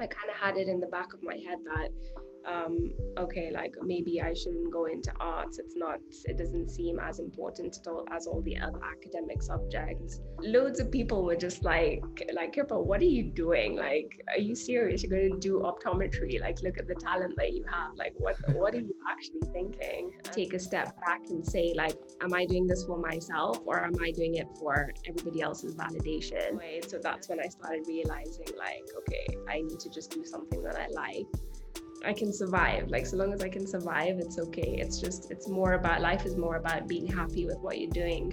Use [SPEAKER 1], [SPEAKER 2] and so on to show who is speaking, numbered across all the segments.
[SPEAKER 1] I kind of had it in the back of my head that um, okay, like maybe I shouldn't go into arts. It's not, it doesn't seem as important at all, as all the other academic subjects. Loads of people were just like, like, Kirpa, what are you doing? Like, are you serious? You're going to do optometry? Like, look at the talent that you have. Like, what, what are you actually thinking? Take a step back and say, like, am I doing this for myself or am I doing it for everybody else's validation? So that's when I started realizing, like, okay, I need to just do something that I like I can survive. Like so long as I can survive, it's okay. It's just it's more about life is more about being happy with what you're doing.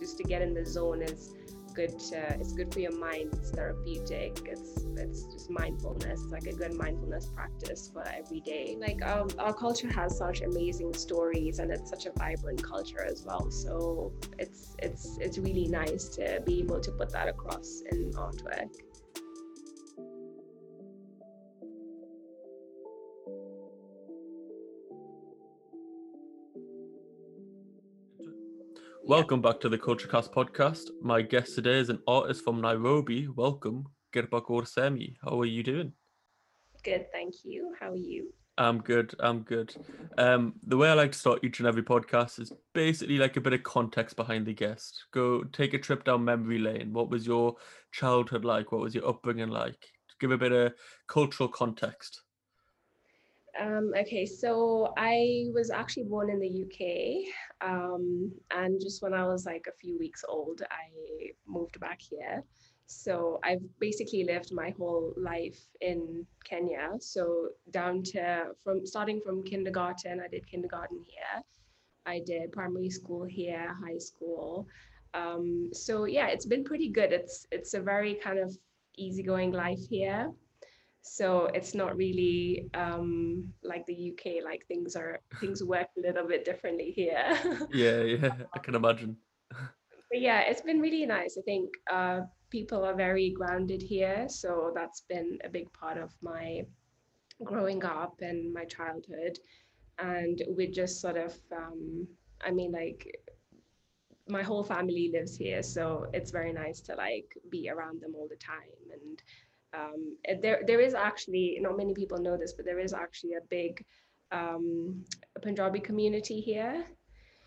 [SPEAKER 1] Just to get in the zone is good. To, it's good for your mind. It's therapeutic. It's it's just mindfulness. It's like a good mindfulness practice for every day. Like um, our culture has such amazing stories, and it's such a vibrant culture as well. So it's it's it's really nice to be able to put that across in artwork.
[SPEAKER 2] Welcome back to the KultureKast podcast. My guest today is an artist from Nairobi. Welcome, Kaur Sehmi. How are you doing?
[SPEAKER 1] Good, thank you. How are you?
[SPEAKER 2] I'm good. I'm good. Um, the way I like to start each and every podcast is basically like a bit of context behind the guest. Go take a trip down memory lane. What was your childhood like? What was your upbringing like? Give a bit of cultural context.
[SPEAKER 1] Um, okay, so I was actually born in the UK. Um, and just when I was like a few weeks old, I moved back here. So I've basically lived my whole life in Kenya. So down to from starting from kindergarten, I did kindergarten here. I did primary school here, high school. Um, so yeah, it's been pretty good. It's it's a very kind of easygoing life here so it's not really um, like the uk like things are things work a little bit differently here.
[SPEAKER 2] Yeah yeah i can imagine.
[SPEAKER 1] But yeah it's been really nice i think uh, people are very grounded here so that's been a big part of my growing up and my childhood. And we just sort of um, i mean like my whole family lives here so it's very nice to like be around them all the time and um, there there is actually not many people know this, but there is actually a big um, Punjabi community here.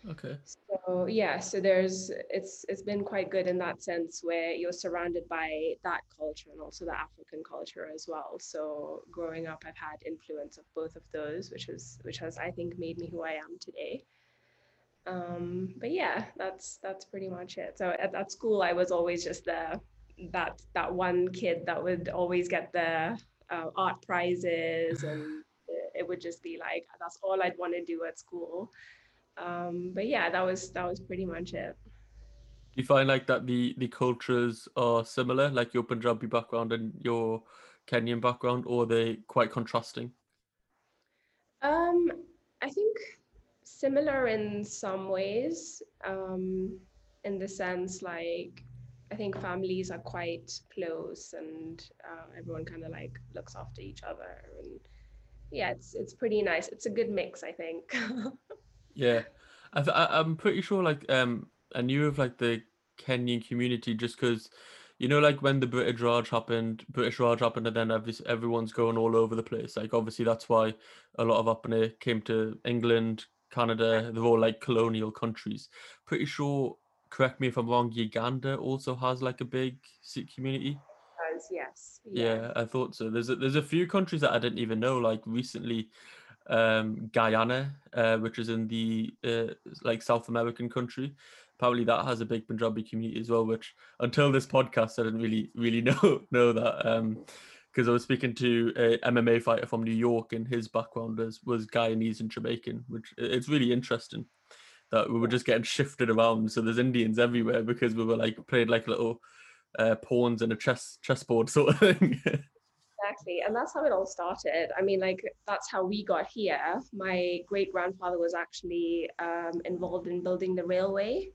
[SPEAKER 2] Okay.
[SPEAKER 1] So yeah, so there's it's it's been quite good in that sense where you're surrounded by that culture and also the African culture as well. So growing up, I've had influence of both of those, which is which has I think made me who I am today. Um, but yeah, that's that's pretty much it. So at, at school, I was always just the that that one kid that would always get the uh, art prizes and it would just be like that's all I'd want to do at school. Um, but yeah, that was that was pretty much it.
[SPEAKER 2] Do you find like that the the cultures are similar, like your Punjabi background and your Kenyan background, or are they quite contrasting?
[SPEAKER 1] Um, I think similar in some ways. Um, in the sense like I think families are quite close and uh, everyone kind of like looks after each other and yeah, it's it's pretty nice. It's a good mix, I think.
[SPEAKER 2] yeah, I th- I'm pretty sure like um I knew of like the Kenyan community just because you know like when the British Raj happened, British Raj happened, and then every, everyone's going all over the place. Like obviously that's why a lot of up Apne came to England, Canada. They're all like colonial countries. Pretty sure correct me if I'm wrong, Uganda also has like a big Sikh community.
[SPEAKER 1] Does, yes.
[SPEAKER 2] Yeah. yeah. I thought so. There's a, there's a few countries that I didn't even know. Like recently, um, Guyana, uh, which is in the uh, like South American country. Apparently, that has a big Punjabi community as well. Which until this podcast, I didn't really really know know that. Um, because I was speaking to a MMA fighter from New York, and his background was, was Guyanese and Jamaican, which it's really interesting that we were just getting shifted around. So there's Indians everywhere because we were like played like little uh, pawns in a chess chessboard sort of thing.
[SPEAKER 1] exactly, and that's how it all started. I mean, like that's how we got here. My great grandfather was actually um, involved in building the railway.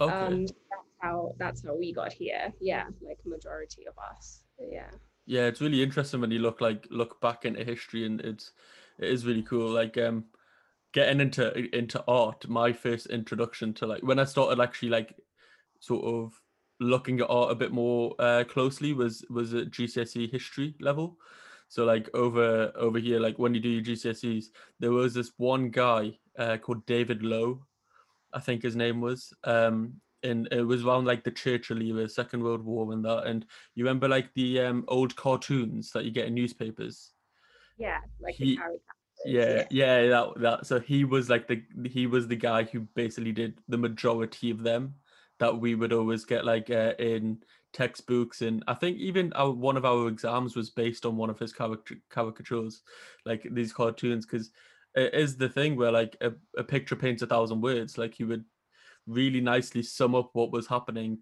[SPEAKER 2] Okay. Um,
[SPEAKER 1] that's how that's how we got here. Yeah, like majority of us. Yeah.
[SPEAKER 2] Yeah, it's really interesting when you look like look back into history, and it's it is really cool. Like um, getting into into art, my first introduction to like when I started actually like sort of looking at art a bit more uh, closely was was at GCSE history level. So like over over here, like when you do your GCSEs, there was this one guy uh, called David Low, I think his name was, um, and it was around like the Churchill era, Second World War, and that. And you remember like the um, old cartoons that you get in newspapers.
[SPEAKER 1] Yeah, like
[SPEAKER 2] He-
[SPEAKER 1] the.
[SPEAKER 2] Yeah, yeah, that that. So he was like the he was the guy who basically did the majority of them that we would always get like uh, in textbooks and I think even our one of our exams was based on one of his caricature, caricatures, like these cartoons, because it is the thing where like a, a picture paints a thousand words. Like he would really nicely sum up what was happening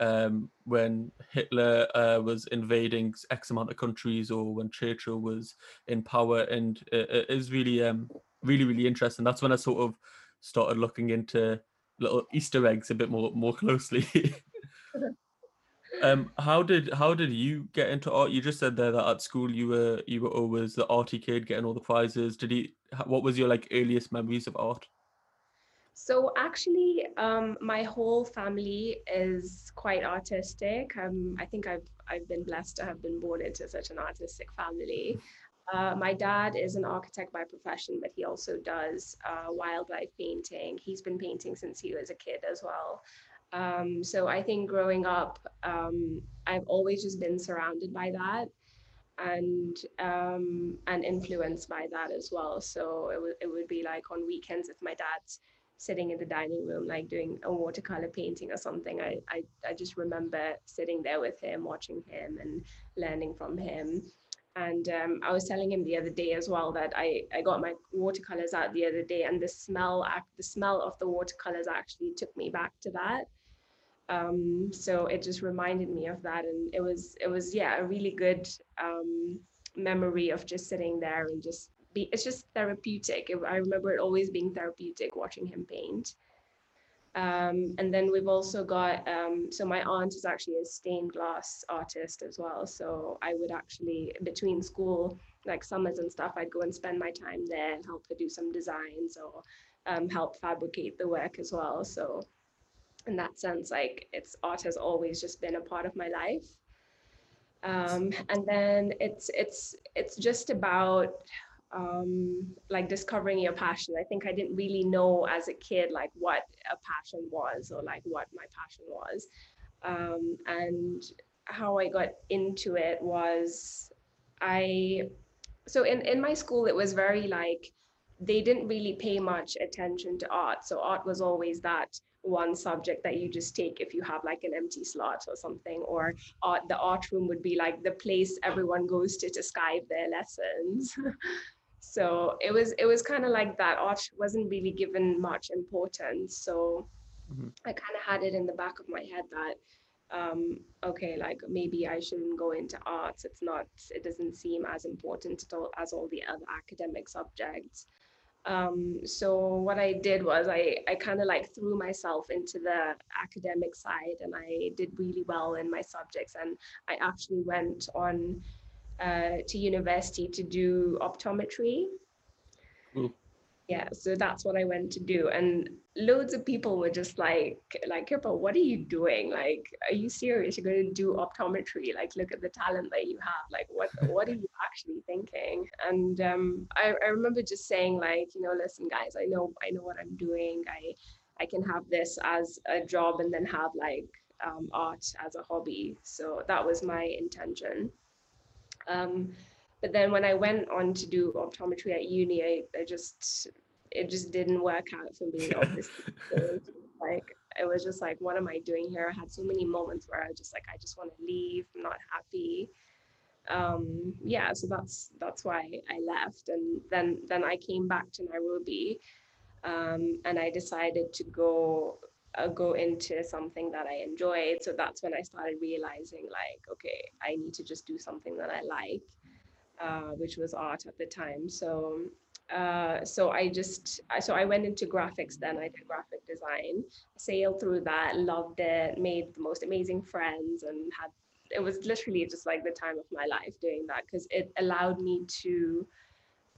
[SPEAKER 2] um, when Hitler uh, was invading X amount of countries or when Churchill was in power, and it, it is really, um, really, really interesting. That's when I sort of started looking into little Easter eggs a bit more, more closely. um, how did how did you get into art? You just said there that at school you were you were always the arty kid, getting all the prizes. Did he? What was your like earliest memories of art?
[SPEAKER 1] So actually, um, my whole family is quite artistic. Um, I think I've I've been blessed to have been born into such an artistic family. Uh, my dad is an architect by profession, but he also does uh, wildlife painting. He's been painting since he was a kid as well. Um, so I think growing up, um, I've always just been surrounded by that and um, and influenced by that as well. So it would it would be like on weekends if my dad's sitting in the dining room like doing a watercolor painting or something. I I, I just remember sitting there with him, watching him, and learning from him. And um, I was telling him the other day as well that I, I got my watercolors out the other day, and the smell act the smell of the watercolors actually took me back to that. Um, so it just reminded me of that, and it was it was yeah a really good um, memory of just sitting there and just be. It's just therapeutic. I remember it always being therapeutic watching him paint. Um, and then we've also got, um, so my aunt is actually a stained glass artist as well. So I would actually, between school, like summers and stuff, I'd go and spend my time there and help her do some designs or um, help fabricate the work as well. So in that sense, like it's art has always just been a part of my life. Um, and then it's it's it's just about um, like discovering your passion. I think I didn't really know as a kid like what a passion was or like what my passion was. Um, and how I got into it was I so in, in my school it was very like they didn't really pay much attention to art. So art was always that one subject that you just take if you have like an empty slot or something or art the art room would be like the place everyone goes to to skype their lessons so it was it was kind of like that art wasn't really given much importance. So
[SPEAKER 2] Mhm.
[SPEAKER 1] i kind of had it in the back of my head that um okay like maybe i shouldn't go into arts. It's not it doesn't seem as important at all as all the other academic subjects. Um so what i did was i i kind of like threw myself into the academic side and i did really well in my subjects and i actually went on uh, to university to do optometry.
[SPEAKER 2] Cool.
[SPEAKER 1] yeah so that's what i went to do. And loads of people were just like like Kirpa, what are you doing? Like are you serious? You're going to do optometry? Like look at the talent that you have. Like what what are you actually thinking? And um I, I remember just saying like you know listen guys i know i know what i'm doing. I i can have this as a job and then have like um, art as a hobby. So that was my intention um but then when i went on to do optometry at uni i, I just it just didn't work out for me obviously. So like it was just like what am i doing here? I had so many moments where i was just like i just want to leave i'm not happy. Um yeah so that's that's why i left. And then then i came back to nairobi um and i decided to go uh, go into something that i enjoyed. So that's when i started realizing like okay i need to just do something that i like uh, which was art at the time. So uh, so I just so I went into graphics then. I did graphic design. Sailed through that loved it made the most amazing friends and had it was literally just like the time of my life doing that because it allowed me to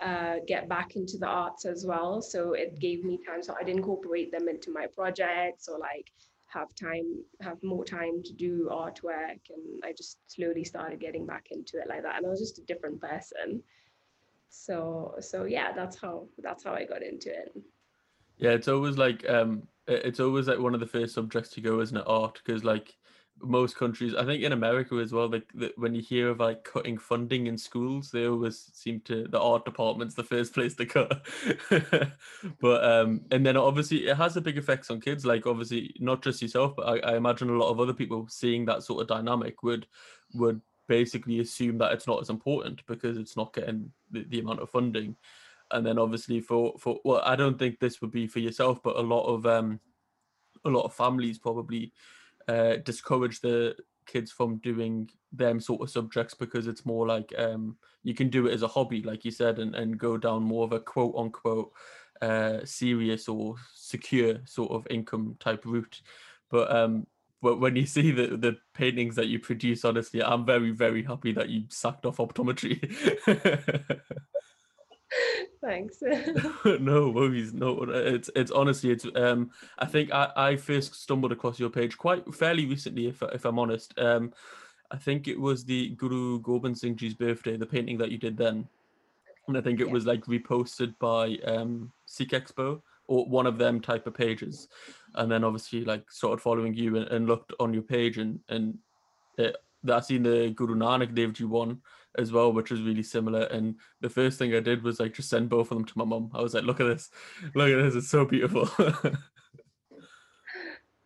[SPEAKER 1] uh, get back into the arts as well. So it gave me time. So I'd incorporate them into my projects or like have time have more time to do artwork. And i just slowly started getting back into it like that. And i was just a different person. So so yeah that's how that's how i got into it.
[SPEAKER 2] Yeah it's always like um it's always like one of the first subjects to go isn't it? Art because like most countries i think in america as well like the, when you hear of like cutting funding in schools they always seem to the art department's the first place to cut. But um and then obviously it has a big effects on kids like obviously not just yourself but I, I imagine a lot of other people seeing that sort of dynamic would would basically assume that it's not as important because it's not getting the, the amount of funding. And then obviously for for well i don't think this would be for yourself but a lot of um a lot of families probably uh, discourage the kids from doing them sort of subjects because it's more like um, you can do it as a hobby, like you said, and, and go down more of a quote unquote uh, serious or secure sort of income type route. But um, but when you see the the paintings that you produce, honestly, I'm very very happy that you sacked off optometry.
[SPEAKER 1] Thanks.
[SPEAKER 2] no worries. No, it's it's honestly it's um I think I, I first stumbled across your page quite fairly recently, if if I'm honest. Um, I think it was the Guru Gobind Singh Ji's birthday, the painting that you did then, and I think it yeah. was like reposted by um Sikh Expo or one of them type of pages, and then obviously like started following you and, and looked on your page and and it, I seen the Guru Nanak Dev Ji one as well, which was really similar. And the first thing I did was like just send both of them to my mom. I was like, look at this, look at this, it's so beautiful.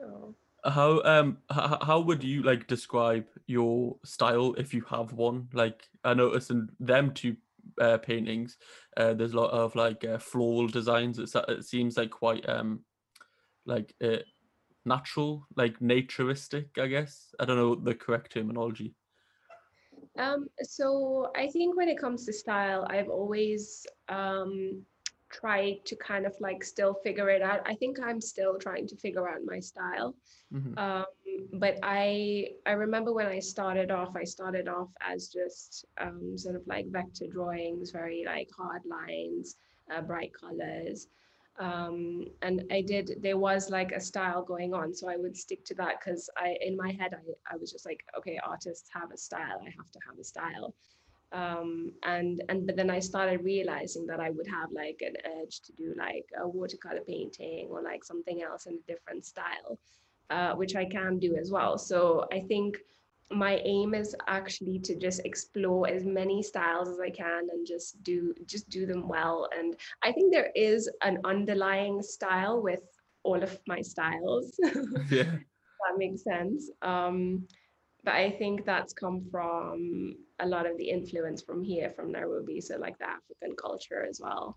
[SPEAKER 2] oh. How um how, how would you like describe your style if you have one? Like I noticed in them two uh, paintings, uh, there's a lot of like uh, floral designs. It's, it seems like quite um like uh, natural, like naturistic. I guess I don't know the correct terminology.
[SPEAKER 1] Um, so I think when it comes to style, I've always um, tried to kind of like still figure it out. I think I'm still trying to figure out my style. Mm-hmm. Um, but I I remember when I started off, I started off as just um, sort of like vector drawings, very like hard lines, uh, bright colors um, and I did there was like a style going on so I would stick to that because I in my head I, I was just like okay artists have a style I have to have a style. Um, and and but then I started realizing that I would have like an urge to do like a watercolor painting or like something else in a different style uh, which I can do as well. So I think my aim is actually to just explore as many styles as I can and just do just do them well. And I think there is an underlying style with all of my styles. Yeah. that makes sense. Um, but I think that's come from a lot of the influence from here, from Nairobi, so like the African culture as well.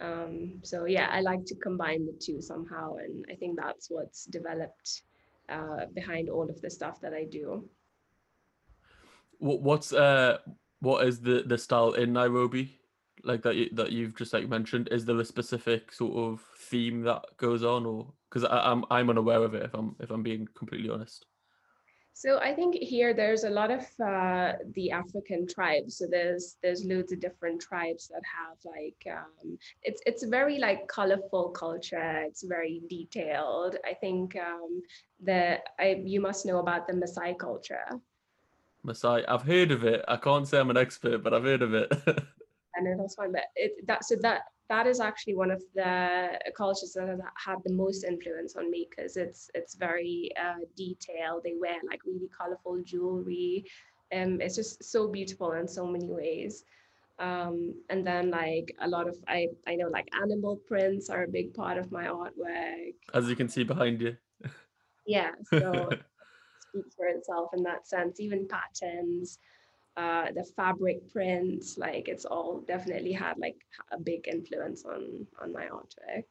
[SPEAKER 1] Um, so yeah, I like to combine the two somehow, and I think that's what's developed uh, behind all of the stuff that I do.
[SPEAKER 2] What what's uh what is the the style in Nairobi? Like that you, that you've just like mentioned. Is there a specific sort of theme that goes on, or because I'm I'm unaware of it if I'm if I'm being completely honest.
[SPEAKER 1] So I think here there's a lot of uh, the African tribes. So there's there's loads of different tribes that have like um, it's it's a very like colorful culture. It's very detailed. I think um, the I you must know about the Maasai culture.
[SPEAKER 2] Maasai. I've heard of it. I can't say I'm an expert, but I've heard of it.
[SPEAKER 1] I know that's fine, but it that so that that is actually one of the cultures that has had the most influence on me because it's it's very uh, detailed. They wear like really colorful jewelry. Um, it's just so beautiful in so many ways. Um, and then like a lot of I I know like animal prints are a big part of my artwork.
[SPEAKER 2] As you can see behind you.
[SPEAKER 1] yeah. So for itself in that sense. Even patterns, uh, the fabric prints, like it's all definitely had like a big influence on on my artwork.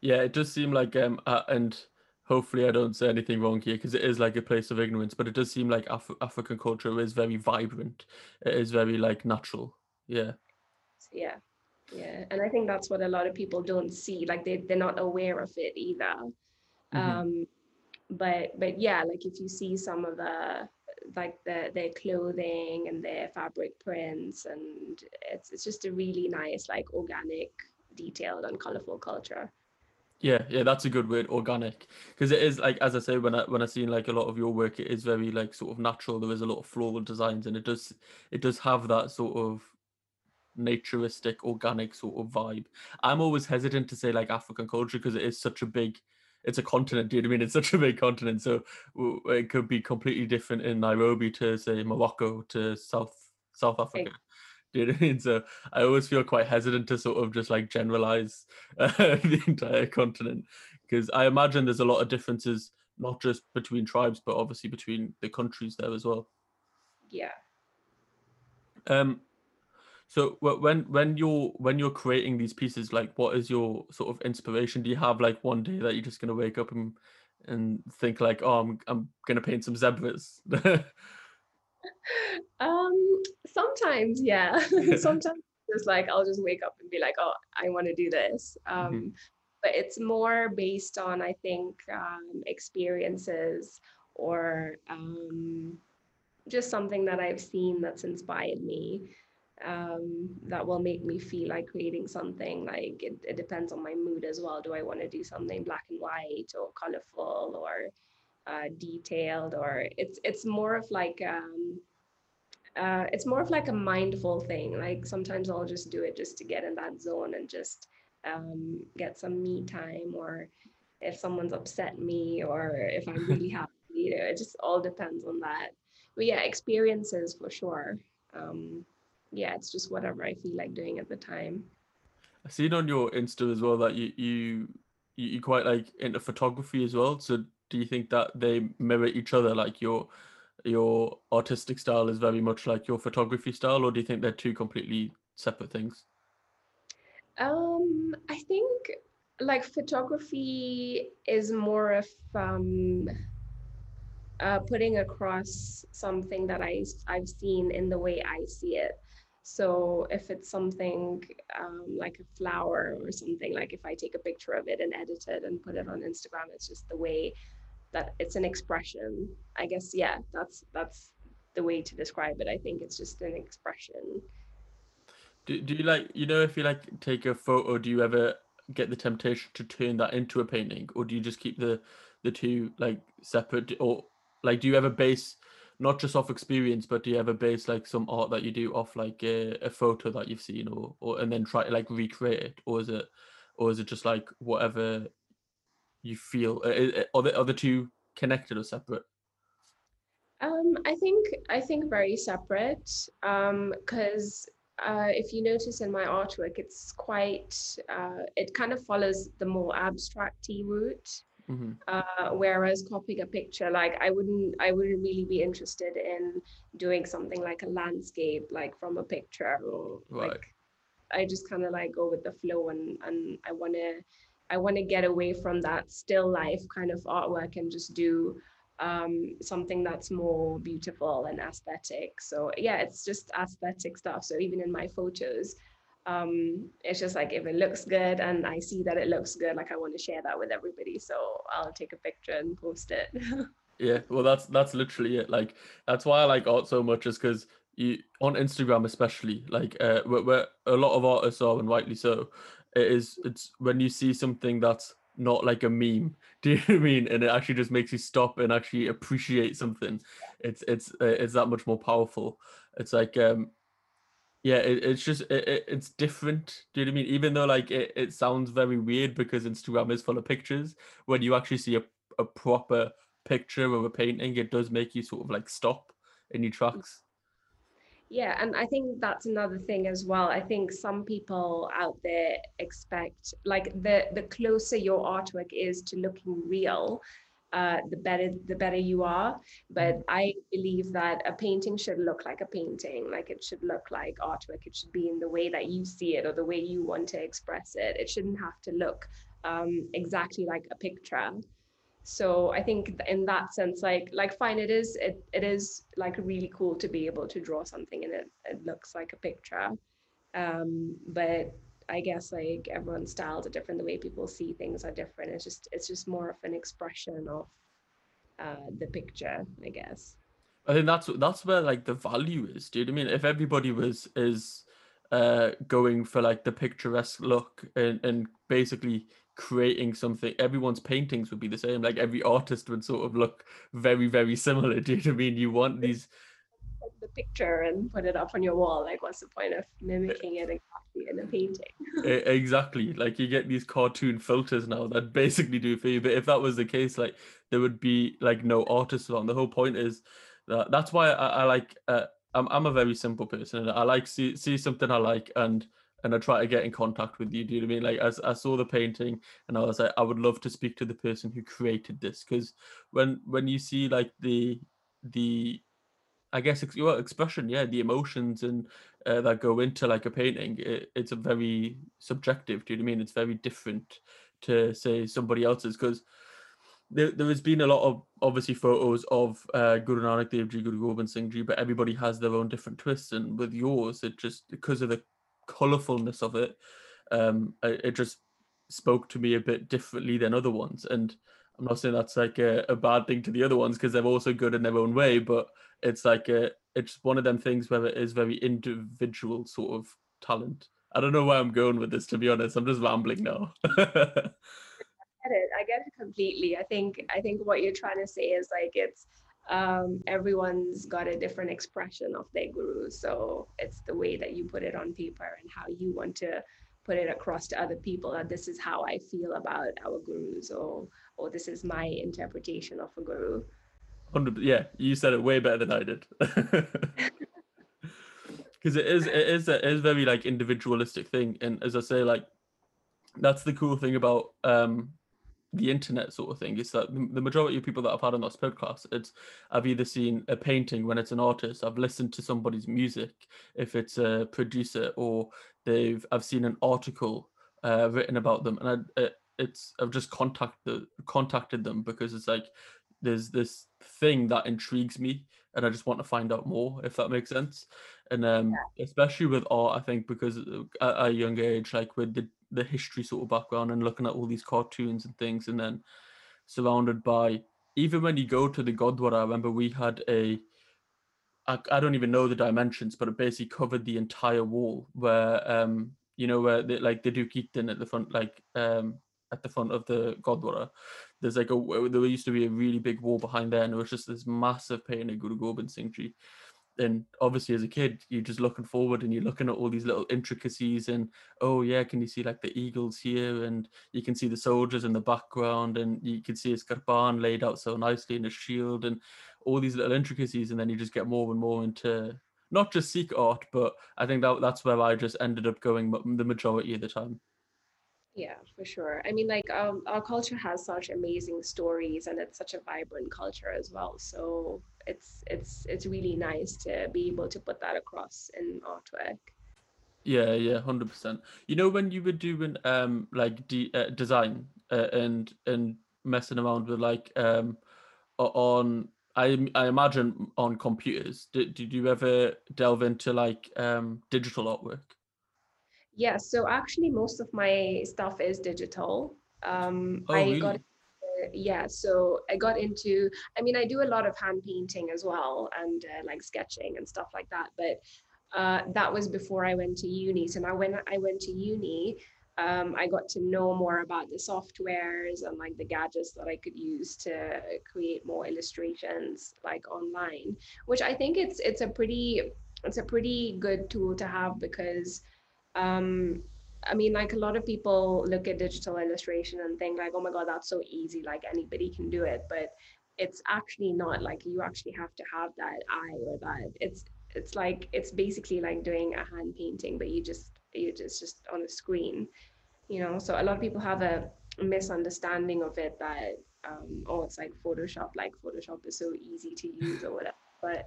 [SPEAKER 2] Yeah, it does seem like um, uh, and hopefully I don't say anything wrong here because it is like a place of ignorance, but it does seem like Af- African culture is very vibrant. It is very like natural. Yeah.
[SPEAKER 1] Yeah. Yeah. And I think that's what a lot of people don't see. Like they, they're not aware of it either. Mm-hmm. Um, but but yeah like if you see some of the like the, their clothing and their fabric prints and it's, it's just a really nice like organic detailed and colorful culture
[SPEAKER 2] Yeah, yeah, that's a good word, organic, because it is like as I say when I when I seen like a lot of your work, it is very like sort of natural. There is a lot of floral designs, and it does it does have that sort of naturistic, organic sort of vibe. I'm always hesitant to say like African culture because it is such a big, it's a continent. Do you know what I mean? It's such a big continent, so it could be completely different in Nairobi to say Morocco to South South Africa. Do you know what I mean? So I always feel quite hesitant to sort of just like generalize uh, the entire continent because I imagine there's a lot of differences, not just between tribes, but obviously between the countries there as well.
[SPEAKER 1] Yeah.
[SPEAKER 2] Um, so when when you're when you're creating these pieces, like what is your sort of inspiration? Do you have like one day that you're just gonna wake up and and think like, oh, I'm I'm gonna paint some zebras?
[SPEAKER 1] um, sometimes, yeah. sometimes it's like I'll just wake up and be like, oh, I want to do this. Mm-hmm. Um, mm-hmm. But it's more based on, I think, um, experiences or um, just something that I've seen that's inspired me um, that will make me feel like creating something. Like it, it depends on my mood as well. Do I want to do something black and white or colorful or uh, detailed? Or it's it's more of like um, uh, it's more of like a mindful thing. Like sometimes I'll just do it just to get in that zone and just um, get some me time, or if someone's upset me, or if I'm really happy. You know, it just all depends on that. But yeah, experiences for sure. Um, yeah, it's just whatever I feel like doing at the time.
[SPEAKER 2] I seen on your Insta as well that you you you quite like into photography as well. So do you think that they mirror each other? Like your your artistic style is very much like your photography style, or do you think they're two completely separate things?
[SPEAKER 1] Um, I think like photography is more of um uh, putting across something that I I've seen in the way I see it. So if it's something um, like a flower or something, like if I take a picture of it and edit it and put it on Instagram, it's just the way that it's an expression. I guess yeah, that's that's the way to describe it. I think it's just an expression.
[SPEAKER 2] Do, do you like you know if you like take a photo, do you ever get the temptation to turn that into a painting, or do you just keep the the two like separate, or like do you ever base not just off experience, but do you ever base like some art that you do off like a, a photo that you've seen, or or and then try to like recreate it, or is it, or is it just like whatever you feel? Are the are the two connected or separate?
[SPEAKER 1] Um, I think I think very separate because um, uh, if you notice in my artwork, it's quite uh, it kind of follows the more abstract route. Mm-hmm. Uh, whereas copying a picture, like I wouldn't, I wouldn't really be interested in doing something like a landscape, like from a picture, or right. like I just kind of like go with the flow, and and I want to, I want to get away from that still life kind of artwork and just do um, something that's more beautiful and aesthetic. So yeah, it's just aesthetic stuff. So even in my photos, um, it's just like if it looks good and I see that it looks good, like I want to share that with everybody. So I'll take a picture and post it.
[SPEAKER 2] yeah, well, that's that's literally it. Like that's why I like art so much, is because you on Instagram especially, like uh, where, where a lot of artists are, and rightly so. It is it's when you see something that's not like a meme. Do you know what I mean? And it actually just makes you stop and actually appreciate something. It's it's uh, it's that much more powerful. It's like um yeah it, it's just it, it's different do you know what i mean? Even though like it, it sounds very weird because instagram is full of pictures when you actually see a, a proper picture of a painting it does make you sort of like stop in your mm. tracks.
[SPEAKER 1] Yeah and i think that's another thing as well. I think some people out there expect like the the closer your artwork is to looking real uh, the better the better you are. But I believe that a painting should look like a painting, like it should look like artwork. It should be in the way that you see it or the way you want to express it. It shouldn't have to look um, exactly like a picture. So I think in that sense, like like fine, it is it it is like really cool to be able to draw something and it it looks like a picture. Um, but I guess like everyone's styles are different. The way people see things are different. It's just it's just more of an expression of uh, the picture, I guess.
[SPEAKER 2] I think that's that's where like the value is. Do you know what I mean? If everybody was is uh going for like the picturesque look and and basically creating something everyone's paintings would be the same like every artist would sort of look very very similar do you know what i mean you want these
[SPEAKER 1] the picture and put it up on your wall like what's the point of mimicking it in a painting.
[SPEAKER 2] Exactly. Like you get these cartoon filters now that basically do for you. But if that was the case like there would be like no artist along the whole point is that that's why i, I like uh, I'm, I'm a very simple person and i like see see something i like and and I try to get in contact with you. Do you know what I mean? Like as I saw the painting and I was like, I would love to speak to the person who created this. Because when when you see like the the I guess well, expression, yeah, the emotions and uh, that go into like a painting, it, it's a very subjective. Do you know what I mean? It's very different to say somebody else's because there, there has been a lot of obviously photos of uh, Guru Nanak Dev Ji, Guru Gobind Singh Ji, but everybody has their own different twists. And with yours, it just because of the colorfulness of it, um, it, it just spoke to me a bit differently than other ones. And I'm not saying that's like a, a bad thing to the other ones because they're also good in their own way, but it's like a, it's one of them things where it is very individual sort of talent. I don't know where I'm going with this, to be honest. I'm just rambling now.
[SPEAKER 1] I get it. I get it completely. I think I think what you're trying to say is like it's um, everyone's got a different expression of their guru. So it's the way that you put it on paper and how you want to put it across to other people that this is how I feel about our gurus or or this is my interpretation of a guru.
[SPEAKER 2] 100 yeah, you said it way better than I did. Because it is it is a, it is very like individualistic thing. And as I say, like that's the cool thing about um the internet sort of thing is that the majority of people that I've had on this podcast, it's I've either seen a painting when it's an artist, I've listened to somebody's music if it's a producer, or they've I've seen an article uh, written about them, and I, it's I've just contacted contacted them because it's like there's this thing that intrigues me, and I just want to find out more, if that makes sense. And um, yeah. especially with art, I think because at a young age, like with the the history sort of background and looking at all these cartoons and things, and then surrounded by even when you go to the Gurdwara, I remember we had a I, I don't even know the dimensions, but it basically covered the entire wall where um you know where they, like they do Kirtan at the front, like um at the front of the Gurdwara. There's like a there used to be a really big wall behind there, and it was just this massive painting of Guru Gobind Singh Ji. And obviously as a kid you're just looking forward and you're looking at all these little intricacies and oh yeah can you see like the eagles here? And you can see the soldiers in the background and you can see his kirpan laid out so nicely in his shield and all these little intricacies and then you just get more and more into not just Sikh art but i think that that's where i just ended up going the majority of the time
[SPEAKER 1] yeah, for sure. I mean, like um, our culture has such amazing stories, and it's such a vibrant culture as well. So it's it's it's really nice to be able to put that across in artwork.
[SPEAKER 2] Yeah, yeah, hundred percent. You know, when you were doing um like de- uh, design uh, and and messing around with like um on I I imagine on computers. Did did you ever delve into like um digital artwork?
[SPEAKER 1] Yeah, so actually most of my stuff is digital. Um, oh, I really? got yeah, so I got into. I mean, I do a lot of hand painting as well, and uh, like sketching and stuff like that. But uh, that was before I went to uni. So now when I went to uni, um, I got to know more about the softwares and like the gadgets that I could use to create more illustrations like online, which I think it's it's a pretty it's a pretty good tool to have because um, I mean, like a lot of people look at digital illustration and think like, oh my God, that's so easy. Like anybody can do it. But it's actually not like you actually have to have that eye or that it's it's like it's basically like doing a hand painting, but you just you just just on a screen, you know. So a lot of people have a misunderstanding of it that um, oh, it's like Photoshop. Like Photoshop is so easy to use or whatever. But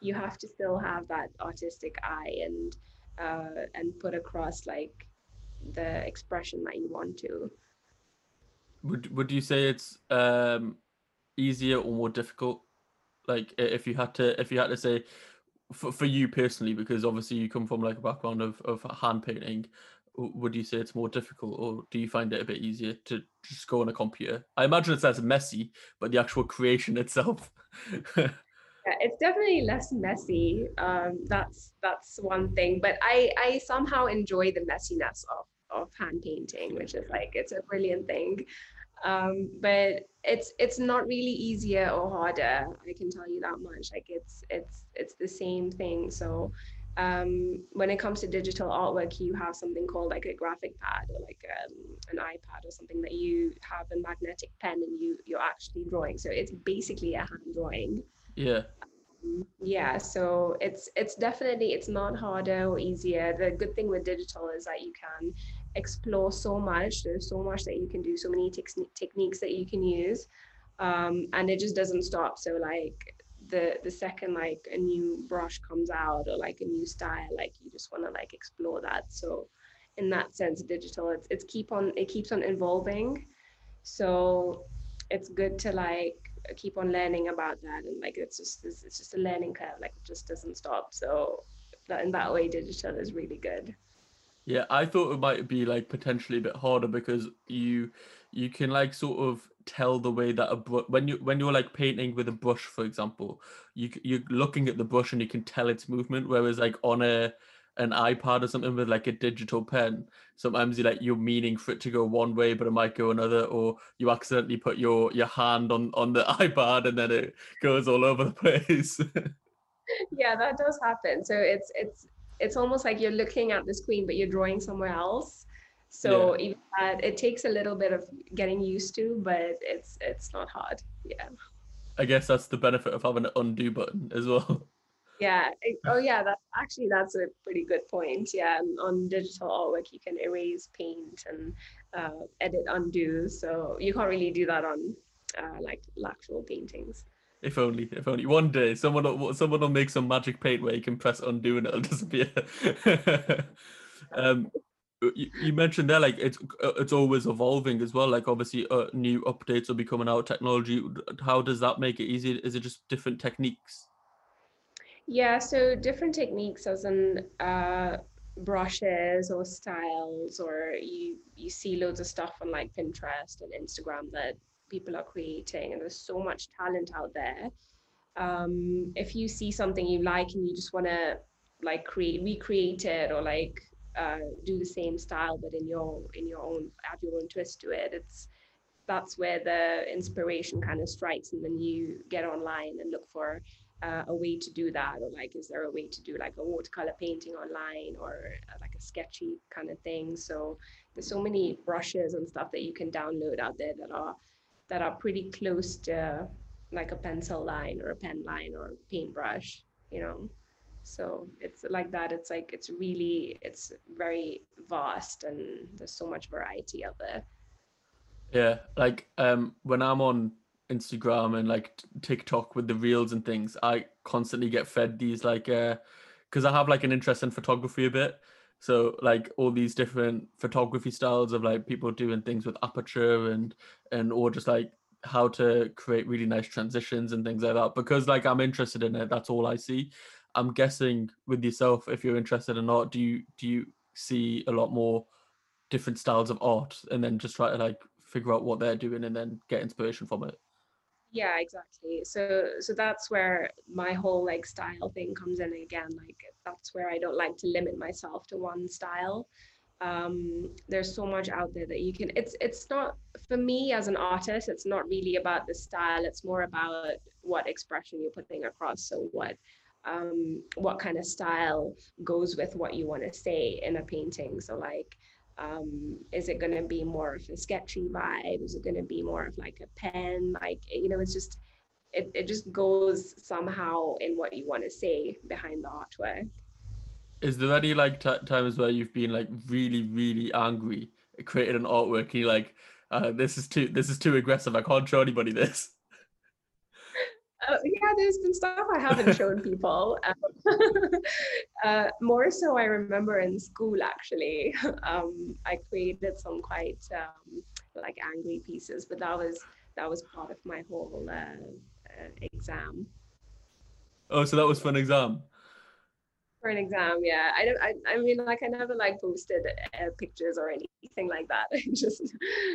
[SPEAKER 1] you have to still have that artistic eye and uh, and put across like the expression that you want to.
[SPEAKER 2] Would Would you say it's um, easier or more difficult? Like if you had to if you had to say for, for you personally, because obviously you come from like a background of, of hand painting, would you say it's more difficult or do you find it a bit easier to just go on a computer? I imagine it's less messy, but the actual creation itself.
[SPEAKER 1] it's definitely less messy. Um, that's that's one thing, but I I somehow enjoy the messiness of of hand painting, which is like it's a brilliant thing. Um, but it's it's not really easier or harder. I can tell you that much. Like it's it's it's the same thing. So um, when it comes to digital artwork, you have something called like a graphic pad or like um, an iPad or something that you have a magnetic pen and you you're actually drawing. So it's basically a hand drawing.
[SPEAKER 2] Yeah.
[SPEAKER 1] Yeah. So it's it's definitely it's not harder or easier. The good thing with digital is that you can explore so much. There's so much that you can do. So many te- techniques that you can use, um, and it just doesn't stop. So like the the second like a new brush comes out or like a new style like you just want to like explore that so in that sense digital it's it's keep on it keeps on evolving so it's good to like keep on learning about that and like it's just it's, just a learning curve like it just doesn't stop. So that in that way digital is really good.
[SPEAKER 2] Yeah i thought it might be like potentially a bit harder because you you can like sort of tell the way that a br- when you when you're like painting with a brush for example you you're looking at the brush and you can tell its movement whereas like on a an ipad or something with like a digital pen sometimes you like you're meaning for it to go one way but it might go another or you accidentally put your your hand on on the ipad and then it goes all over the place
[SPEAKER 1] yeah that does happen so it's it's it's almost like you're looking at the screen but you're drawing somewhere else so yeah. even that it takes a little bit of getting used to, but it's it's not hard. Yeah.
[SPEAKER 2] I guess that's the benefit of having an undo button as well.
[SPEAKER 1] Yeah. Oh yeah, that actually that's a pretty good point. Yeah. And on digital artwork you can erase, paint and uh, edit undo. So you can't really do that on uh, like actual paintings.
[SPEAKER 2] If only, if only one day someone will, someone will make some magic paint where you can press undo and it'll disappear. um, you, you mentioned there like it's uh, it's always evolving as well like obviously uh, new updates will be coming out technology how does that make it easy is it just different techniques
[SPEAKER 1] yeah so different techniques as in uh, brushes or styles or you you see loads of stuff on like pinterest and instagram that people are creating and there's so much talent out there. Um, if you see something you like and you just want to like create recreate it or like uh, do the same style but in your in your own add your own twist to it it's that's where the inspiration kind of strikes and then you get online and look for uh, a way to do that? Or like is there a way to do like a watercolor painting online or uh, like a sketchy kind of thing? So there's so many brushes and stuff that you can download out there that are that are pretty close to like a pencil line or a pen line or a paintbrush you know? So it's like that. It's like it's really it's very vast and there's so much variety out there.
[SPEAKER 2] Yeah like um when i'm on instagram and like tiktok with the reels and things i constantly get fed these like uh because i have like an interest in photography a bit. So like all these different photography styles of like people doing things with aperture and and or just like how to create really nice transitions and things like that. Because like i'm interested in it that's all i see. I'm guessing with yourself, if you're interested or not, do you do you see a lot more different styles of art and then just try to like figure out what they're doing and then get inspiration from it?
[SPEAKER 1] Yeah, exactly. So so that's where my whole like style thing comes in again. Like that's where I don't like to limit myself to one style. Um, there's so much out there that you can it's it's not for me as an artist it's not really about the style it's more about what expression you're putting across so what um, what kind of style goes with what you want to say in a painting. So like, um, is it going to be more of a sketchy vibe? Is it going to be more of like a pen? Like, you know, it's just, it, it just goes somehow in what you want to say behind the artwork.
[SPEAKER 2] Is there any like t- times where you've been like really, really angry, created an artwork, and you're like, uh, this is too, this is too aggressive. I can't show anybody this.
[SPEAKER 1] Uh, yeah, there's been stuff I haven't shown people. Um, uh, more so, I remember in school actually, um, I created some quite um, like angry pieces, but that was that was part of my whole uh, uh exam.
[SPEAKER 2] Oh, so that was for an exam?
[SPEAKER 1] For an exam yeah. I don't I, I mean like i never like posted uh, pictures or anything like that. I just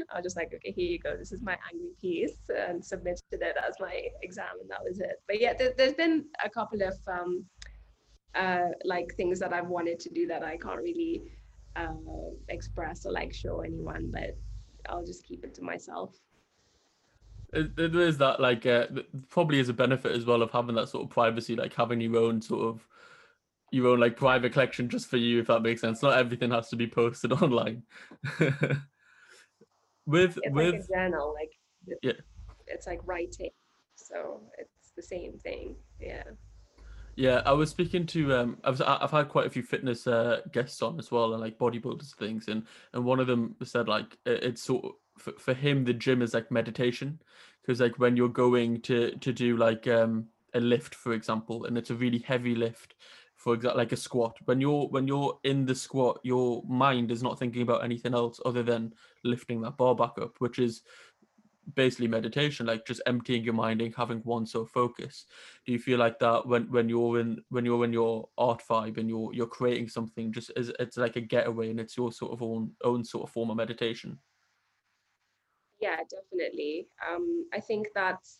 [SPEAKER 1] i was just like okay here you go. This is my angry piece and submitted it as my exam and that was it. But yeah there, has been a couple of um uh like things that i've wanted to do that i can't really uh, express or like show anyone, but I'll just keep it to myself.
[SPEAKER 2] There is that like uh, probably is a benefit as well of having that sort of privacy, like having your own sort of your own like private collection just for you, if that makes sense. Not everything has to be posted online. with
[SPEAKER 1] it's
[SPEAKER 2] with
[SPEAKER 1] like a journal, like
[SPEAKER 2] yeah,
[SPEAKER 1] it's like writing, so it's the same thing. Yeah.
[SPEAKER 2] Yeah, I was speaking to um, I've I've had quite a few fitness uh, guests on as well, and like bodybuilders things, and and one of them said like it's sort of for, for him the gym is like meditation, because like when you're going to to do like um a lift for example, and it's a really heavy lift, for example like a squat, when you're when you're in the squat, your mind is not thinking about anything else other than lifting that bar back up, which is basically meditation like just emptying your mind and having one sole focus. Do you feel like that when when you're in when you're in your art vibe and you're you're creating something just as it's like a getaway and it's your sort of own own sort of form of meditation?
[SPEAKER 1] Yeah definitely. Um i think that's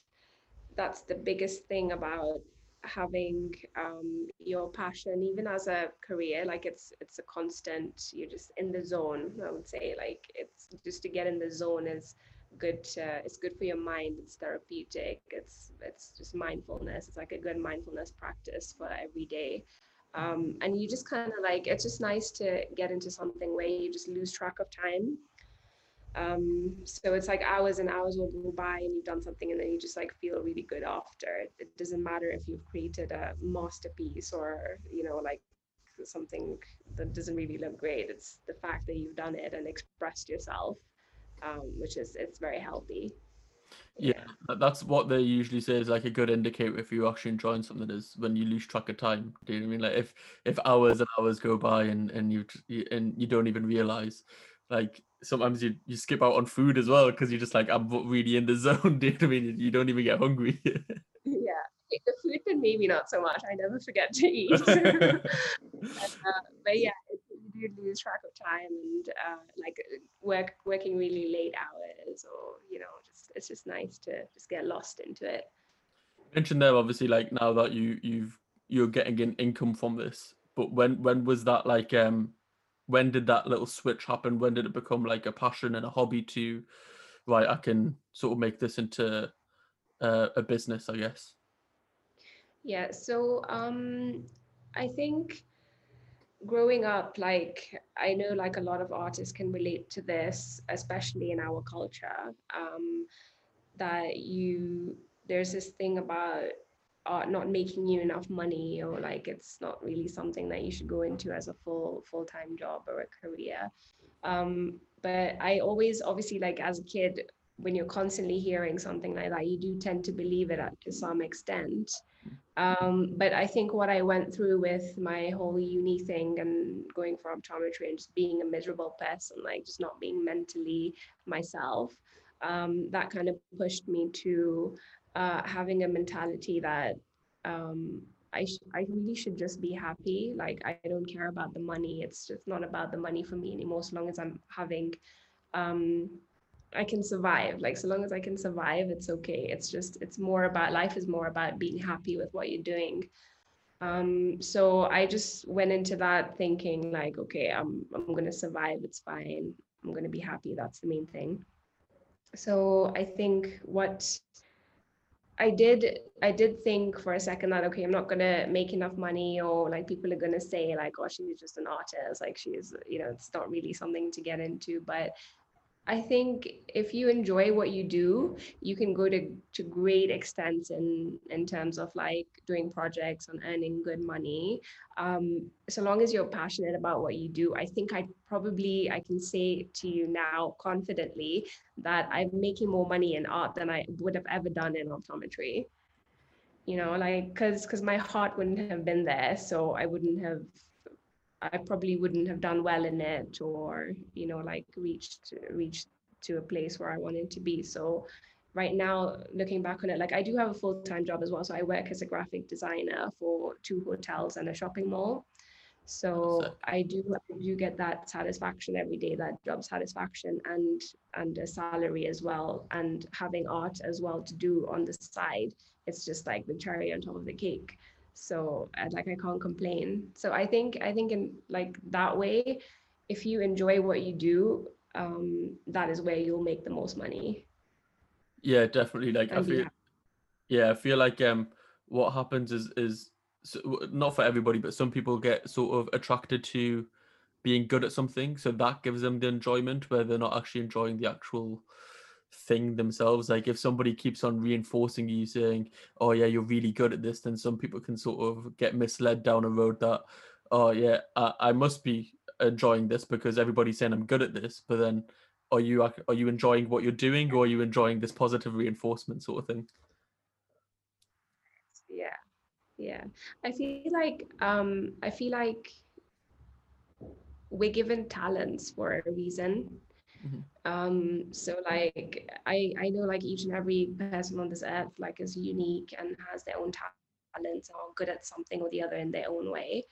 [SPEAKER 1] that's the biggest thing about having um, your passion even as a career like it's it's a constant you're just in the zone i would say. Like it's just to get in the zone is good uh, it's good for your mind it's therapeutic it's it's just mindfulness it's like a good mindfulness practice for every day. Um, and you just kind of like it's just nice to get into something where you just lose track of time. Um, so it's like hours and hours will go by and you've done something and then you just like feel really good after. It doesn't matter if you've created a masterpiece or you know like something that doesn't really look great. It's the fact that you've done it and expressed yourself um, which is it's very healthy.
[SPEAKER 2] Yeah. yeah. that's what they usually say is like a good indicator if you're actually enjoying something is when you lose track of time. Do you know what I mean? Like if if hours and hours go by and and you and you don't even realize, like sometimes you you skip out on food as well because you're just like I'm really in the zone. Do you know what I mean? You don't even get hungry.
[SPEAKER 1] yeah, the food, then maybe not so much. I never forget to eat. uh, but yeah, you lose track of time and uh, like work working really late hours or you know just it's just nice to just get lost into it.
[SPEAKER 2] You mentioned there obviously like now that you you've you're getting an income from this but when when was that like um when did that little switch happen? When did it become like a passion and a hobby to right i can sort of make this into uh, a business i guess.
[SPEAKER 1] Yeah so um i think growing up like i know like a lot of artists can relate to this especially in our culture um, that you there's this thing about art not making you enough money or like it's not really something that you should go into as a full full-time job or a career. Um, but i always obviously like as a kid when you're constantly hearing something like that you do tend to believe it to some extent um, but I think what I went through with my whole uni thing and going for optometry and just being a miserable person, like just not being mentally myself, um, that kind of pushed me to uh, having a mentality that um, I, sh- I really should just be happy. Like, I don't care about the money. It's just not about the money for me anymore, as long as I'm having um, I can survive. Like so long as I can survive, it's okay. It's just it's more about life is more about being happy with what you're doing. Um, so I just went into that thinking like, okay, I'm I'm gonna survive. It's fine. I'm gonna be happy. That's the main thing. So I think what I did I did think for a second that okay, I'm not gonna make enough money or like people are gonna say like, oh, she's just an artist, like she's, you know, it's not really something to get into. But I think if you enjoy what you do, you can go to, to great extents in, in terms of like doing projects and earning good money. Um, so long as you're passionate about what you do, I think I probably I can say to you now confidently that I'm making more money in art than I would have ever done in optometry. You know, like because because my heart wouldn't have been there, so I wouldn't have I probably wouldn't have done well in it or, you know, like reached reached to a place where I wanted to be. So right now, looking back on it, like I do have a full-time job as well. So I work as a graphic designer for two hotels and a shopping mall. So I do I do get that satisfaction every day, that job satisfaction and and a salary as well, and having art as well to do on the side. It's just like the cherry on top of the cake so like i can't complain so i think i think in like that way if you enjoy what you do, um, that is where you'll make the most money.
[SPEAKER 2] Yeah, definitely. Like I feel,
[SPEAKER 1] yeah.
[SPEAKER 2] yeah, I feel like um, what happens is is so, not for everybody, but some people get sort of attracted to being good at something, so that gives them the enjoyment where they're not actually enjoying the actual thing themselves. Like if somebody keeps on reinforcing you saying, "Oh yeah, you're really good at this," then some people can sort of get misled down a road that, "Oh yeah, I, I must be enjoying this because everybody's saying I'm good at this," but then. Are you are you enjoying what you're doing, or are you enjoying this positive reinforcement sort of thing?
[SPEAKER 1] yeah yeah i feel like um i feel like we're given talents for a reason
[SPEAKER 2] Mhm.
[SPEAKER 1] um so like i i know like each and every person on this earth like is unique and has their own talents or good at something or the other in their own way.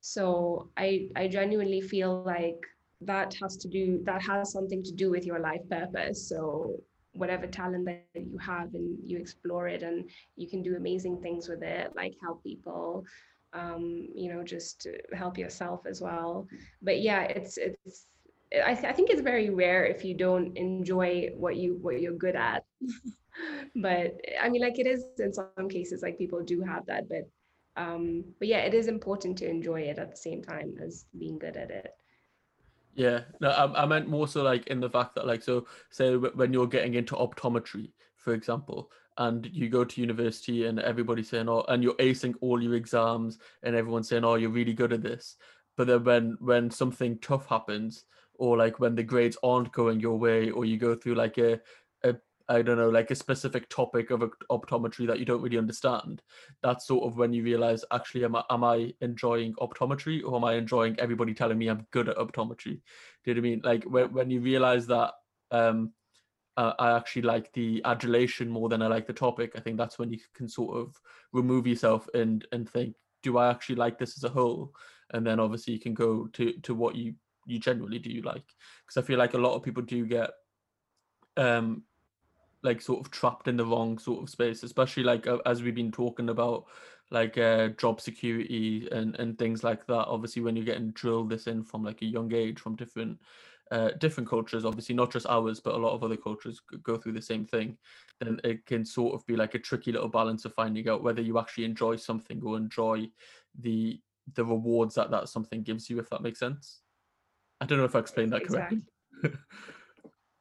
[SPEAKER 1] So i i genuinely feel like that has to do that has something to do with your life purpose. So whatever talent that you have and you explore it and you can do amazing things with it like help people um you know just help yourself as well. But yeah it's it's I, th- I think it's very rare if you don't enjoy what you what you're good at. But i mean like it is in some cases like people do have that but um but yeah it is important to enjoy it at the same time as being good at it.
[SPEAKER 2] Yeah, no, I, I meant more so like in the fact that like so say when you're getting into optometry, for example, and you go to university and everybody's saying oh and you're acing all your exams and everyone's saying oh you're really good at this, but then when when something tough happens or like when the grades aren't going your way or you go through like a a I don't know like a specific topic of optometry that you don't really understand, that's sort of when you realize actually am I, am I enjoying optometry or am I enjoying everybody telling me I'm good at optometry? Do you know what I mean? Like when, when you realize that um, uh, I actually like the adulation more than I like the topic, I think that's when you can sort of remove yourself and and think, do I actually like this as a whole? And then obviously you can go to to what you you genuinely do you like. Because I feel like a lot of people do get um like sort of trapped in the wrong sort of space, especially like uh, as we've been talking about like uh, job security and and things like that. Obviously, when you're getting drilled this in from like a young age from different uh, different cultures, obviously not just ours, but a lot of other cultures go through the same thing. Then it can sort of be like a tricky little balance of finding out whether you actually enjoy something or enjoy the the rewards that that something gives you. If that makes sense. I don't know if I explained that correctly.
[SPEAKER 1] Exactly.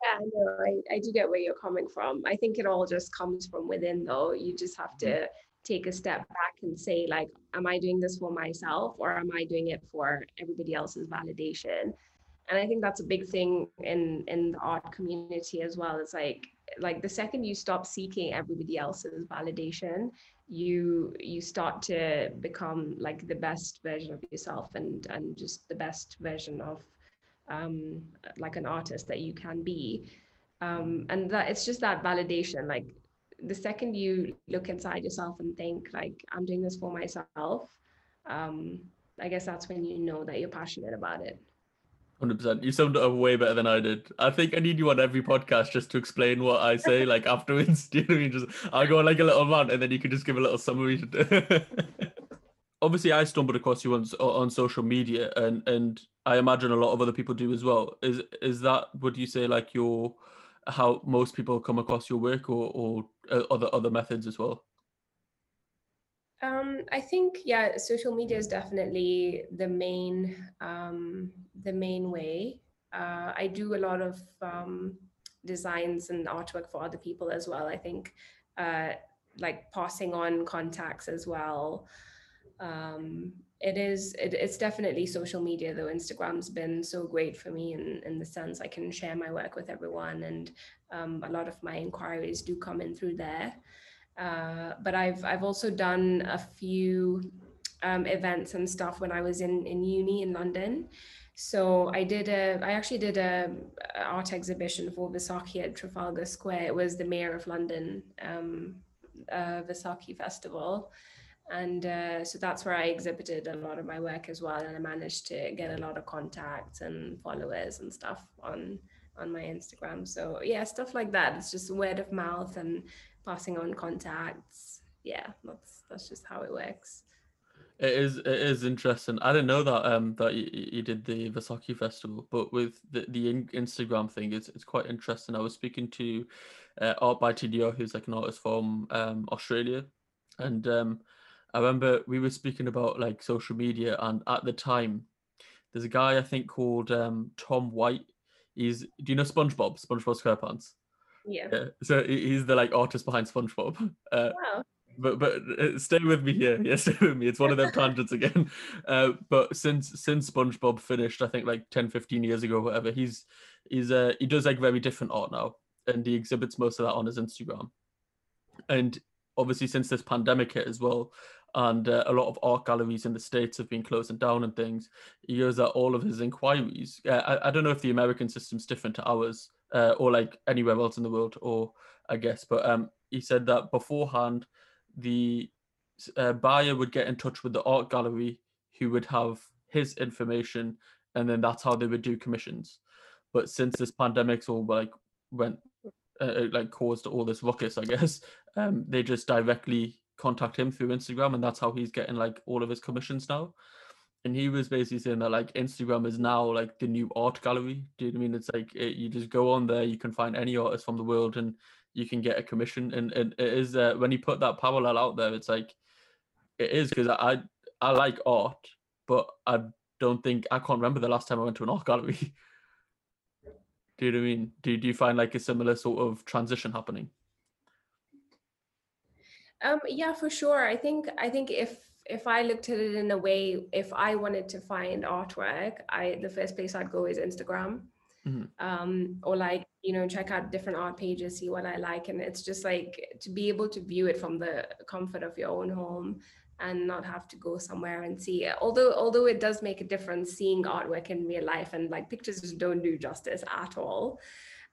[SPEAKER 1] Yeah, no, I, I do get where you're coming from. I think it all just comes from within, though. You just have mm-hmm. to take a step back and say, like, am I doing this for myself or am I doing it for everybody else's validation? And I think that's a big thing in in the art community as well. It's like like the second you stop seeking everybody else's validation, you you start to become like the best version of yourself and and just the best version of um, like an artist that you can be. Um, and that it's just that validation. Like the second you look inside yourself and think like I'm doing this for myself, um, I guess that's when you know that you're passionate about it.
[SPEAKER 2] Hundred percent. You summed it up way better than I did. I think I need you on every podcast just to explain what I say, like afterwards. Do you know what I mean? Just I'll go on like a little rant, and then you can just give a little summary. Obviously, I stumbled across you on on social media, and and I imagine a lot of other people do as well. Is is that would you say like your how most people come across your work, or or uh, other other methods as well?
[SPEAKER 1] Um, I think yeah, social media is definitely the main um, the main way. Uh, I do a lot of um, designs and artwork for other people as well. I think uh, like passing on contacts as well. Um, it is it, it's definitely social media though. Instagram's been so great for me in in the sense I can share my work with everyone, and um, a lot of my inquiries do come in through there. Uh, but I've I've also done a few um, events and stuff when I was in in uni in London. So I did a I actually did a, a art exhibition for Vaisakhi at Trafalgar Square. It was the Mayor of London um, uh, Vaisakhi Festival, and uh, so that's where I exhibited a lot of my work as well. And I managed to get a lot of contacts and followers and stuff on on my Instagram. So yeah, stuff like that. It's just word of mouth and passing on contacts. Yeah, that's that's just how it works.
[SPEAKER 2] It is it is interesting. I didn't know that um that you, you did the Vaisakhi festival, but with the the Instagram thing, it's it's quite interesting. I was speaking to uh, Art by TDR, who's like an artist from um Australia, and um I remember we were speaking about like social media, and at the time, there's a guy I think called um Tom White. He's do you know SpongeBob? SpongeBob SquarePants.
[SPEAKER 1] Yeah. yeah.
[SPEAKER 2] So he's the like artist behind SpongeBob. Uh, wow but but uh, stay with me here. Yeah, stay with me. It's one of them tangents again. Uh, but since since SpongeBob finished, I think like 10, 15 years ago, whatever, he's he's uh he does like very different art now, and he exhibits most of that on his Instagram. And obviously, since this pandemic hit as well, and uh, a lot of art galleries in the states have been closing down and things. He goes that all of his inquiries. Uh, I, I don't know if the American system's different to ours, uh, or like anywhere else in the world, or I guess, but um, he said that beforehand the uh, buyer would get in touch with the art gallery who would have his information and then that's how they would do commissions but since this pandemic's all like went uh, uh, like caused all this ruckus i guess um, they just directly contact him through instagram and that's how he's getting like all of his commissions now and he was basically saying that like instagram is now like the new art gallery do you know I mean it's like it, you just go on there you can find any artist from the world and you can get a commission. And, and it is uh, when you put that parallel out there, it's like it is because I I like art, but I don't think I can't remember the last time I went to an art gallery. do you know I mean? Do do you find like a similar sort of transition happening?
[SPEAKER 1] Um, yeah, for sure. I think I think if if I looked at it in a way, if I wanted to find artwork, I the first place I'd go is Instagram mm-hmm. um, or like you know check out different art pages see what i like and it's just like to be able to view it from the comfort of your own home and not have to go somewhere and see it. although although it does make a difference seeing artwork in real life and like pictures just don't do justice at all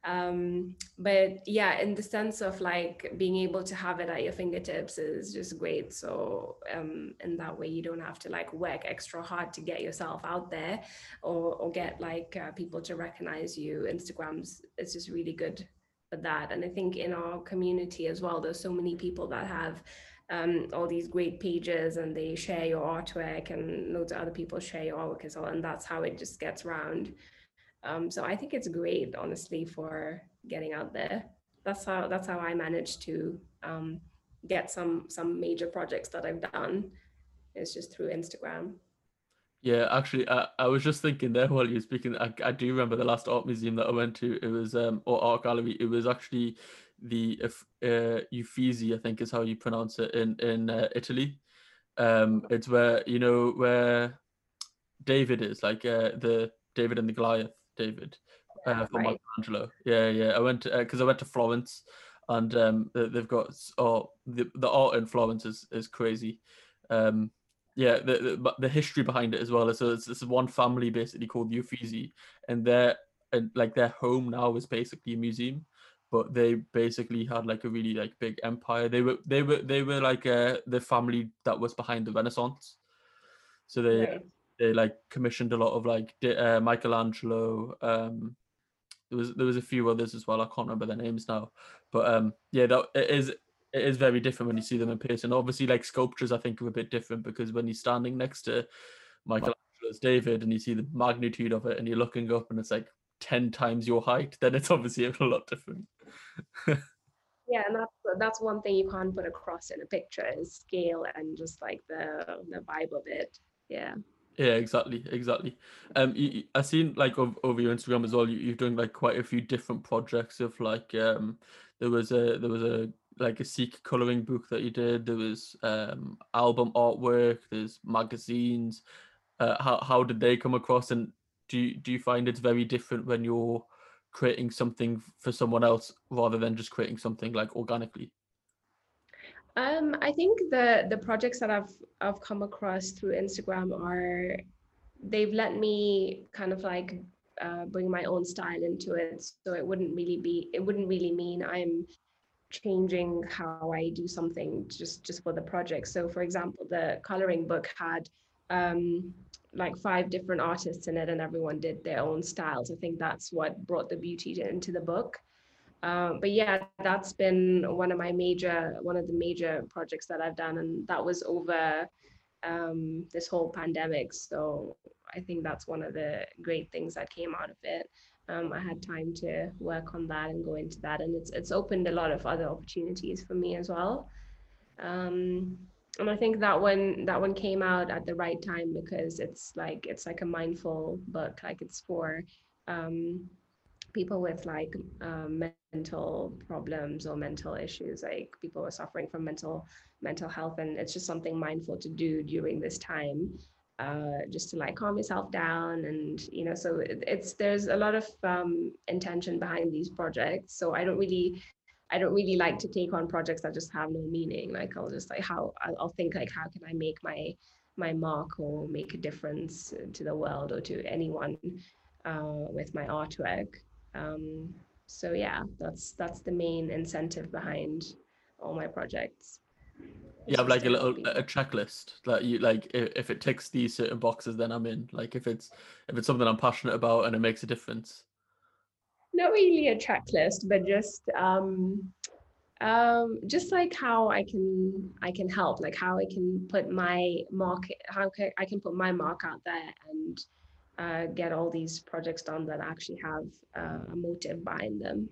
[SPEAKER 1] um, but yeah in the sense of like being able to have it at your fingertips is just great. So um, in that way you don't have to like work extra hard to get yourself out there or, or get like uh, people to recognize you. Instagram's it's just really good for that. And i think in our community as well there's so many people that have um, all these great pages and they share your artwork and loads of other people share your artwork as well. And that's how it just gets around um, so I think it's great, honestly, for getting out there. That's how that's how I managed to um, get some some major projects that I've done. It's just through Instagram.
[SPEAKER 2] Yeah, actually, I, I was just thinking there while you were speaking. I, I do remember the last art museum that I went to. It was um or art gallery. It was actually the uh, Uffizi, I think is how you pronounce it in in uh, Italy. Um, it's where you know where David is, like uh, the David and the Goliath. David uh, from right. Michelangelo. Yeah, yeah. I went because uh, I went to Florence, and um, they've got oh the the art in Florence is is crazy. Um, yeah, the, the the history behind it as well. So it's this one family basically called the Uffizi, and their and like their home now is basically a museum. But they basically had like a really like big empire. They were they were they were like uh, the family that was behind the Renaissance. So they right they like commissioned a lot of like uh, Michelangelo. Um, there was there was a few others as well. I can't remember their names now, but um, yeah, that it is it is very different when you see them in person. Obviously, like sculptures, I think are a bit different because when you're standing next to Michelangelo's David and you see the magnitude of it, and you're looking up and it's like ten times your height, then it's obviously a lot different.
[SPEAKER 1] yeah and that's that's one thing you can't put across in a picture is scale and just like the the vibe of it yeah
[SPEAKER 2] yeah, exactly, exactly. Um, you, I seen like over, over your Instagram as well. You, you've done like quite a few different projects of like um, there was a there was a like a Sikh coloring book that you did. There was um album artwork. There's magazines. Uh, how how did they come across? And do you, do you find it's very different when you're creating something for someone else rather than just creating something like organically?
[SPEAKER 1] Um, I think the the projects that I've I've come across through Instagram are they've let me kind of like uh, bring my own style into it. So it wouldn't really be it wouldn't really mean I'm changing how I do something just just for the project. So for example, the coloring book had um, like five different artists in it, and everyone did their own styles. I think that's what brought the beauty into the book. Um, but yeah, that's been one of my major, one of the major projects that I've done, and that was over um, this whole pandemic. So I think that's one of the great things that came out of it. Um, I had time to work on that and go into that, and it's it's opened a lot of other opportunities for me as well. Um, and I think that one that one came out at the right time because it's like it's like a mindful book, like it's for um, people with like um, mental problems or mental issues, like people are suffering from mental mental health, and it's just something mindful to do during this time uh, just to like calm yourself down and you know so it, it's there's a lot of um, intention behind these projects. So i don't really i don't really like to take on projects that just have no meaning. Like i'll just like how i'll, I'll think like how can i make my my mark or make a difference to the world or to anyone uh, with my artwork? Um, so yeah that's that's the main incentive behind all my projects.
[SPEAKER 2] You have like a little a checklist that you like if, if it ticks these certain boxes then i'm in. Like if it's if it's something i'm passionate about and it makes a difference.
[SPEAKER 1] Not really a checklist but just um um just like how i can i can help like how i can put my mark how can, i can put my mark out there and uh, get all these projects done that actually have uh, a motive behind them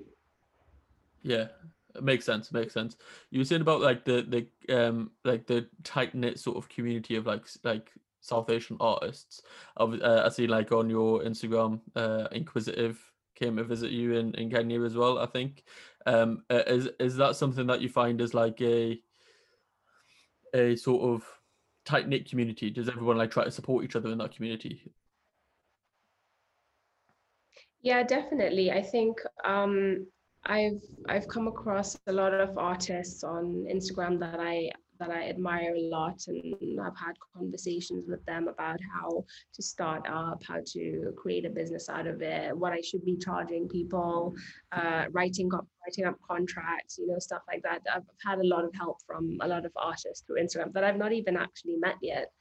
[SPEAKER 2] yeah it makes sense. Makes sense. You were saying about like the the um like the tight knit sort of community of like like South Asian artists. Uh, I see like on your Instagram, uh, Inkquisitive came to visit you in, in Kenya as well. I think. Um, uh, is is that something that you find as like a a sort of tight knit community? Does everyone like try to support each other in that community?
[SPEAKER 1] Yeah, definitely. I think um, I've I've come across a lot of artists on Instagram that I that I admire a lot, and I've had conversations with them about how to start up, how to create a business out of it, what I should be charging people, uh, writing writing up contracts, you know, stuff like that. I've had a lot of help from a lot of artists through Instagram that I've not even actually met yet.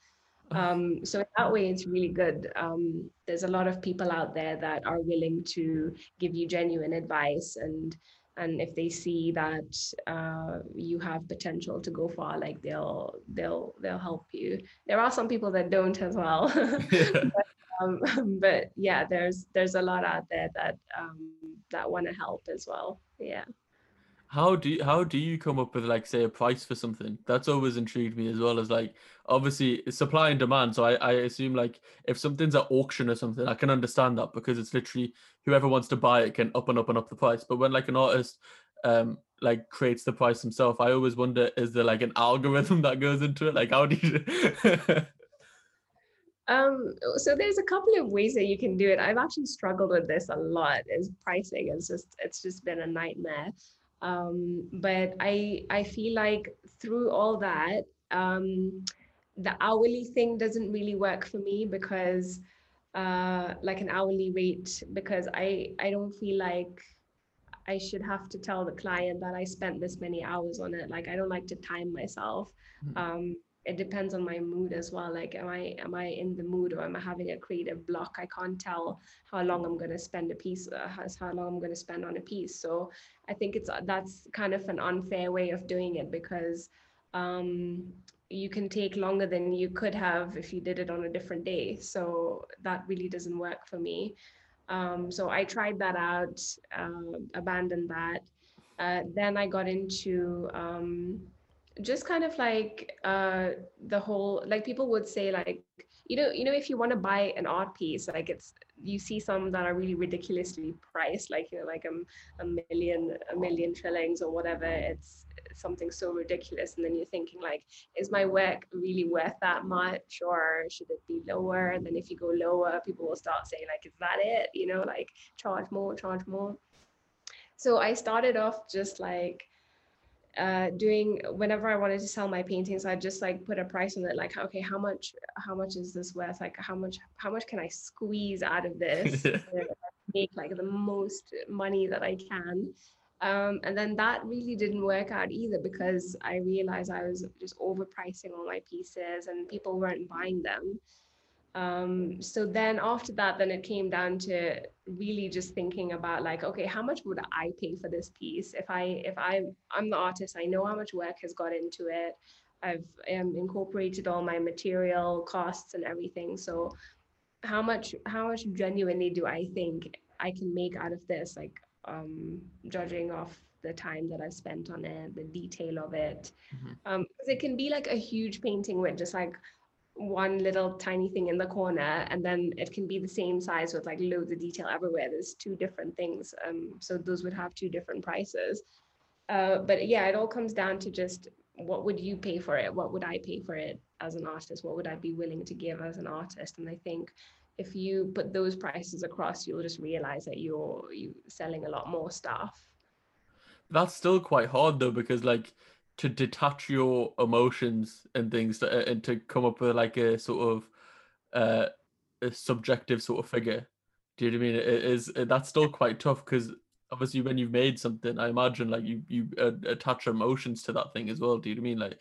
[SPEAKER 1] Um, so in that way, it's really good. Um, there's a lot of people out there that are willing to give you genuine advice, and and if they see that uh, you have potential to go far, like they'll they'll they'll help you. There are some people that don't as well, but, um, but, yeah, there's there's a lot out there that um, that want to help as well. Yeah
[SPEAKER 2] how do you, how do you come up with like say a price for something? That's always intrigued me as well as like obviously supply and demand so I, I assume like if something's at auction or something i can understand that because it's literally whoever wants to buy it can up and up and up the price but when like an artist um like creates the price himself i always wonder is there like an algorithm that goes into it? Like how do you
[SPEAKER 1] um so there's a couple of ways that you can do it. I've actually struggled with this a lot is pricing. It's just it's just been a nightmare um, but I I feel like through all that, um, the hourly thing doesn't really work for me because uh, like an hourly rate because I I don't feel like I should have to tell the client that I spent this many hours on it. Like I don't like to time myself. Mm-hmm. Um, it depends on my mood as well like am i am i in the mood or am i having a creative block? I can't tell how long i'm going to spend a piece uh, how long i'm going to spend on a piece. So i think it's that's kind of an unfair way of doing it because um, you can take longer than you could have if you did it on a different day. So that really doesn't work for me. Um, so i tried that out uh, abandoned that. Uh, then i got into um, just kind of like uh the whole like people would say like you know you know if you want to buy an art piece like it's you see some that are really ridiculously priced like you know like a, a million a million shillings or whatever it's something so ridiculous and then you're thinking like is my work really worth that much or should it be lower? And then if you go lower people will start saying like is that it? You know like charge more charge more. So i started off just like uh, doing whenever I wanted to sell my paintings, I just like put a price on it, like okay, how much how much is this worth? Like how much how much can I squeeze out of this? make like the most money that I can. Um, and then that really didn't work out either because I realized I was just overpricing all my pieces and people weren't buying them. Um, so then after that, then it came down to really just thinking about like, okay, how much would I pay for this piece? If I, if I, I'm the artist, I know how much work has got into it. I've um, incorporated all my material costs and everything. So how much how much genuinely do I think I can make out of this? Like um, judging off the time that I've spent on it, the detail of it. Mm-hmm. Um, it can be like a huge painting with just like one little tiny thing in the corner, and then it can be the same size with like loads of detail everywhere. There's two different things. Um, so those would have two different prices. Uh, but yeah, it all comes down to just what would you pay for it? What would I pay for it as an artist? What would I be willing to give as an artist? And I think if you put those prices across, you'll just realize that you're you selling a lot more stuff.
[SPEAKER 2] That's still quite hard though, because like to detach your emotions and things to, and to come up with like a sort of uh, a subjective sort of figure. Do you know what I mean? It is that's still quite tough because obviously when you've made something i imagine like you you uh, attach emotions to that thing as well do you know what i mean like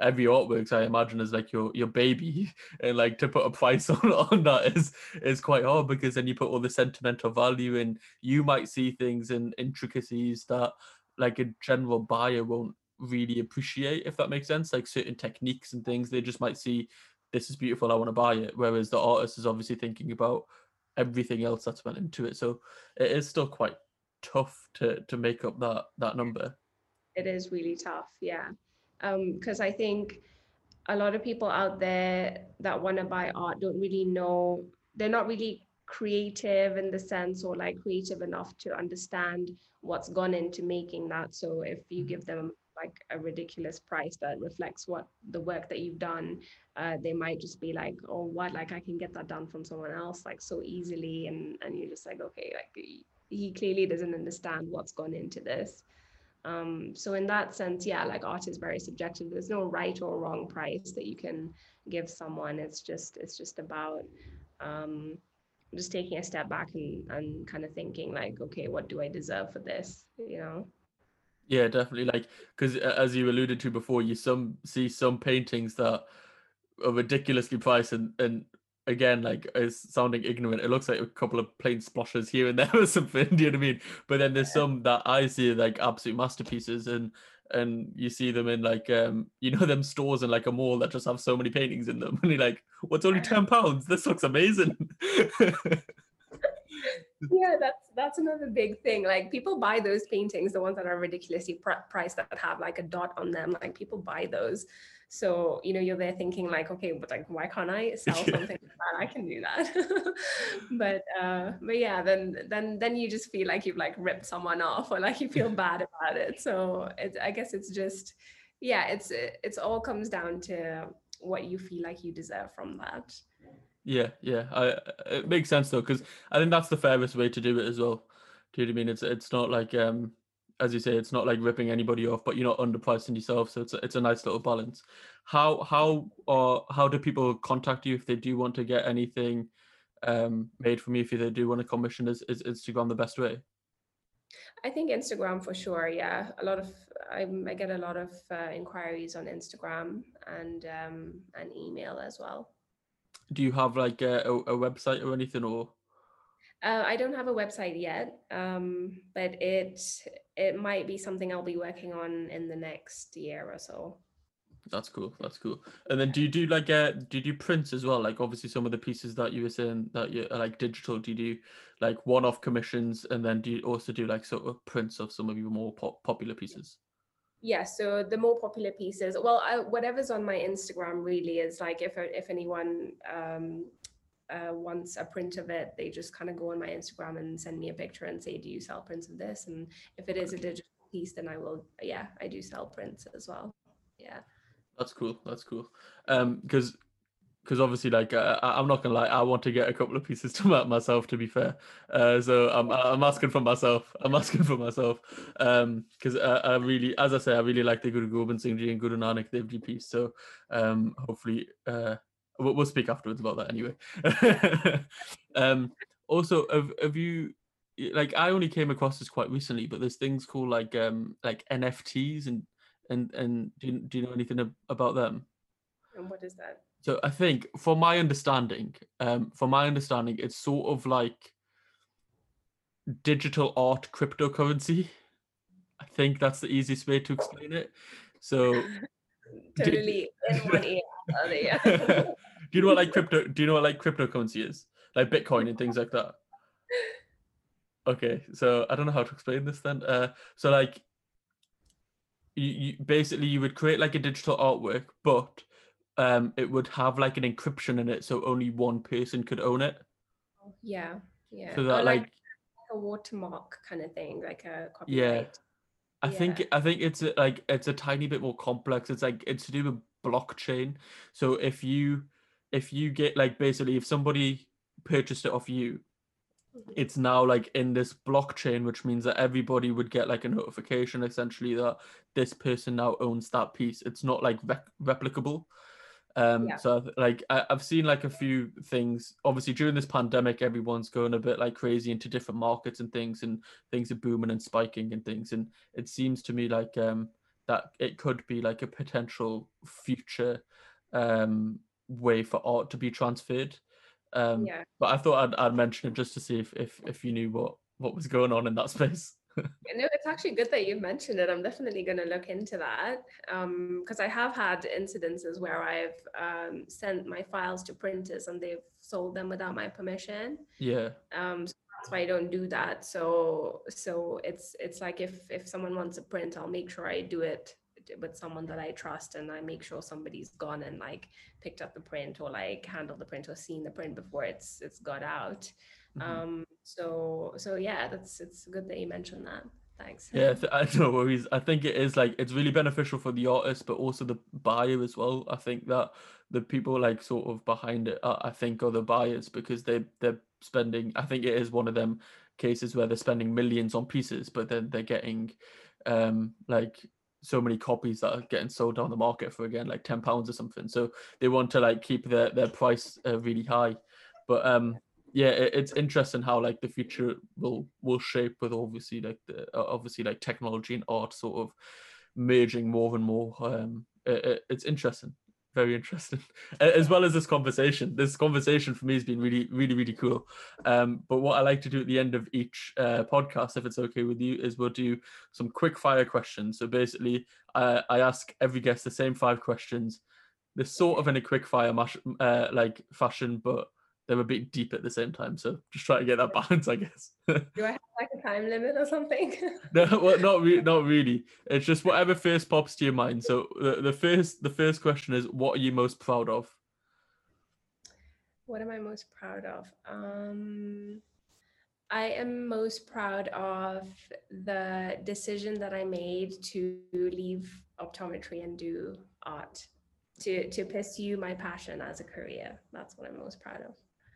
[SPEAKER 2] every artworks i imagine is like your your baby and like to put a price on on that is is quite hard because then you put all the sentimental value in you might see things and intricacies that like a general buyer won't really appreciate if that makes sense. Like certain techniques and things they just might see this is beautiful i want to buy it. Whereas the artist is obviously thinking about everything else that's went into it. So it is still quite tough to to make up that that number.
[SPEAKER 1] It is really tough yeah. Because um, i think a lot of people out there that want to buy art don't really know they're not really creative in the sense or like creative enough to understand what's gone into making that. So if you give them like a ridiculous price that reflects what the work that you've done uh, they might just be like oh what like i can get that done from someone else like so easily and and you're just like okay like he clearly doesn't understand what's gone into this. Um, so in that sense, yeah, like art is very subjective. There's no right or wrong price that you can give someone. It's just it's just about um, just taking a step back and, and kind of thinking like, okay, what do I deserve for this? You know?
[SPEAKER 2] Yeah, definitely. Like because as you alluded to before, you some see some paintings that are ridiculously priced and, and again, like is sounding ignorant. It looks like a couple of plain splashes here and there or something. Do you know what I mean? But then there's some that I see like absolute masterpieces, and and you see them in like um you know them stores in like a mall that just have so many paintings in them, and you're like, what's only ten pounds? This looks amazing.
[SPEAKER 1] Yeah that's that's another big thing. Like people buy those paintings the ones that are ridiculously pr- priced that have like a dot on them. Like people buy those. So you know you're there thinking like okay but like why can't i sell something like that? I can do that. But uh but yeah then then then you just feel like you've like ripped someone off or like you feel bad about it. So it, i guess it's just yeah it's it's all comes down to what you feel like you deserve from that
[SPEAKER 2] yeah, yeah, I, it makes sense though because I think that's the fairest way to do it as well. Do you know what I mean? It's it's not like um as you say, it's not like ripping anybody off, but you're not underpricing yourself, so it's a, it's a nice little balance. How how or how do people contact you if they do want to get anything um made from you? If they do want to commission, is is Instagram the best way?
[SPEAKER 1] I think Instagram for sure. Yeah, a lot of I, I get a lot of uh, inquiries on Instagram and um, and email as well
[SPEAKER 2] do you have like a, a, a website or anything or
[SPEAKER 1] uh, I don't have a website yet, um, but it it might be something I'll be working on in the next year or so.
[SPEAKER 2] That's cool. That's cool. And then do you do like uh do you do prints as well? Like obviously some of the pieces that you were saying that you are like digital. Do you do like one-off commissions and then do you also do like sort of prints of some of your more pop- popular pieces?
[SPEAKER 1] Yeah so the more popular pieces well I, whatever's on my instagram really is like if if anyone um, uh, wants a print of it they just kind of go on my instagram and send me a picture and say do you sell prints of this? And if it is a digital piece then i will yeah i do sell prints as well. Yeah.
[SPEAKER 2] That's cool that's cool. Um because obviously, like uh, I'm not gonna lie, I want to get a couple of pieces to map myself. To be fair, uh, so I'm I'm asking for myself. I'm asking for myself um because I, I, really, as I say, I really like the Guru Gobind Singh Ji and Guru Nanak Dev Ji piece. So um hopefully uh we'll, we'll speak afterwards about that anyway. um also, have have you like I only came across this quite recently, but there's things called like um like NFTs and and and do you, do you know anything about them?
[SPEAKER 1] And what is that?
[SPEAKER 2] So I think, from my understanding, um, from my understanding, it's sort of like digital art cryptocurrency. I think that's the easiest way to explain it. So,
[SPEAKER 1] totally in one ear.
[SPEAKER 2] Do you know what like crypto? Do you know what like cryptocurrency is? Like Bitcoin and things like that. Okay, so I don't know how to explain this then. Uh, so like, you, you basically you would create like a digital artwork, but um, it would have like an encryption in it, so only one person could own it.
[SPEAKER 1] Yeah, yeah.
[SPEAKER 2] So that
[SPEAKER 1] Or
[SPEAKER 2] like
[SPEAKER 1] a watermark kind of thing, like a copyright.
[SPEAKER 2] Yeah. I think I think it's like it's a tiny bit more complex. It's like it's to do with blockchain. So if you if you get like basically if somebody purchased it off you,
[SPEAKER 1] Mhm.
[SPEAKER 2] it's now like in this blockchain, which means that everybody would get like a notification essentially that this person now owns that piece. It's not like replicable. Um,
[SPEAKER 1] Yeah.
[SPEAKER 2] so I've- like I, I've seen like a few things. Obviously, during this pandemic, everyone's going a bit like crazy into different markets and things, and things are booming and spiking and things. And it seems to me like um that it could be like a potential future um way for art to be transferred. Um,
[SPEAKER 1] Yeah.
[SPEAKER 2] but I thought I'd, I'd mention it just to see if, if if you knew what what was going on in that space.
[SPEAKER 1] No, it's actually good that you've mentioned it. I'm definitely going to look into that because I have had incidences where I've um, sent my files to printers and they've sold them without my permission.
[SPEAKER 2] yeah,
[SPEAKER 1] Um, so that's why I don't do that. So, so it's it's like if if someone wants a print, I'll make sure I do it with someone that I trust, and I make sure somebody's gone and like picked up the print or like handled the print or seen the print before it's it's got out.
[SPEAKER 2] Mhm.
[SPEAKER 1] Um, so so yeah, that's it's good that you mentioned that. Thanks.
[SPEAKER 2] yeah. th- I no worries. I think it is like it's really beneficial for the artist, but also the buyer as well. I think that the people like sort of behind it, uh, I think, are the buyers because they they're spending. I think it is one of them cases where they're spending millions on pieces, but then they're getting um like so many copies that are getting sold down the market for again like 10 pounds or something so they want to like keep their their price uh, really high but um yeah it, it's interesting how like the future will will shape with obviously like the uh, obviously like technology and art sort of merging more and more um it, it- it's interesting very interesting as well as this conversation. This conversation for me has been really really really cool. Um but what i like to do at the end of each uh, podcast if it's okay with you is we'll do some quick fire questions. So basically uh, i ask every guest the same five questions. They're sort of in a quick fire mash, uh, like fashion but they're a bit deep at the same time so just try to get that balance i guess
[SPEAKER 1] Do I have like a time limit or something?
[SPEAKER 2] no, well, not re- not really. It's just whatever first pops to your mind. So the, the first the first question is, what are you most proud of?
[SPEAKER 1] what am I most proud of? Um, I am most proud of the decision that I made to leave optometry and do art, to to pursue my passion as a career. That's what I'm most proud of.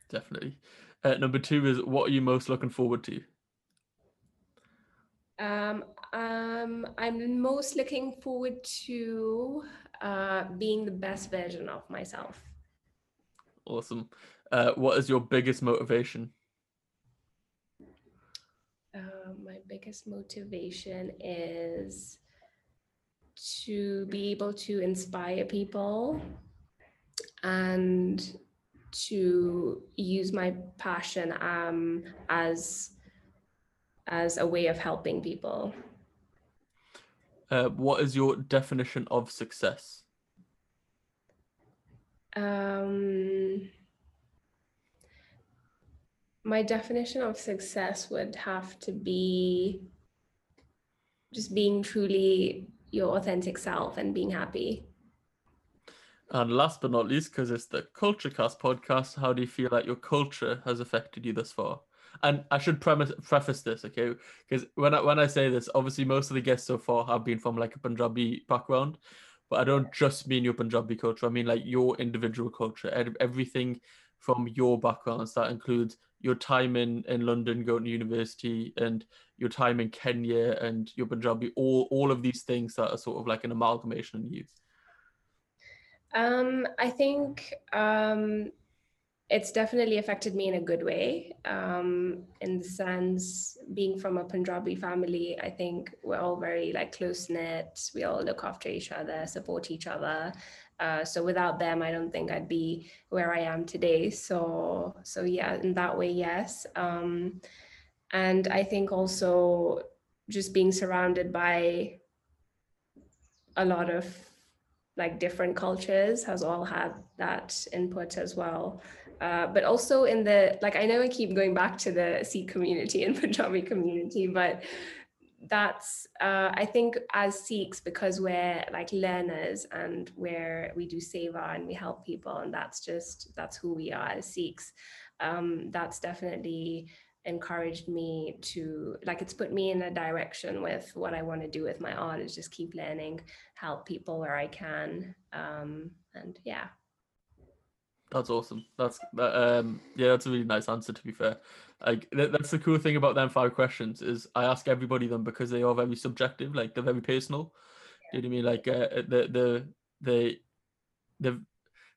[SPEAKER 2] Definitely. Uh, number two is, what are you most looking forward to?
[SPEAKER 1] Um, um, I'm most looking forward to uh, being the best version of myself.
[SPEAKER 2] Awesome. Uh, what is your biggest motivation?
[SPEAKER 1] Uh, my biggest motivation is to be able to inspire people and to use my passion um, as as a way of helping people.
[SPEAKER 2] Uh, what is your definition of success?
[SPEAKER 1] Um, my definition of success would have to be just being truly your authentic self and being happy.
[SPEAKER 2] And last but not least, because it's the KultureKast podcast, how do you feel like your culture has affected you thus far? And I should premise, preface this, okay? Because when I when I say this, obviously most of the guests so far have been from like a Punjabi background, but I don't just mean your Punjabi culture. I mean like your individual culture, ev- everything from your backgrounds. That includes your time in in London, going to university, and your time in Kenya, and your Punjabi. All all of these things that are sort of like an amalgamation in you.
[SPEAKER 1] Um, I think um, it's definitely affected me in a good way. Um, in the sense, being from a Punjabi family, I think we're all very like close knit. We all look after each other, support each other. Uh, so without them, I don't think I'd be where I am today. So so yeah, in that way, yes. Um, and I think also just being surrounded by a lot of like different cultures has all had that input as well. Uh, but also in the like I know I keep going back to the Sikh community and Punjabi community, but that's uh, I think as Sikhs because we're like learners and where we do seva and we help people and that's just that's who we are as Sikhs. Um, that's definitely encouraged me to like it's put me in a direction with what I want to do with my art is just keep learning, help people where I can, um, and yeah.
[SPEAKER 2] That's awesome. That's that, um yeah, that's a really nice answer to be fair. Like th- that's the cool thing about them five questions is I ask everybody them because they are very subjective, like they're very personal. Yeah. Do you know what I mean? Like uh, the the the the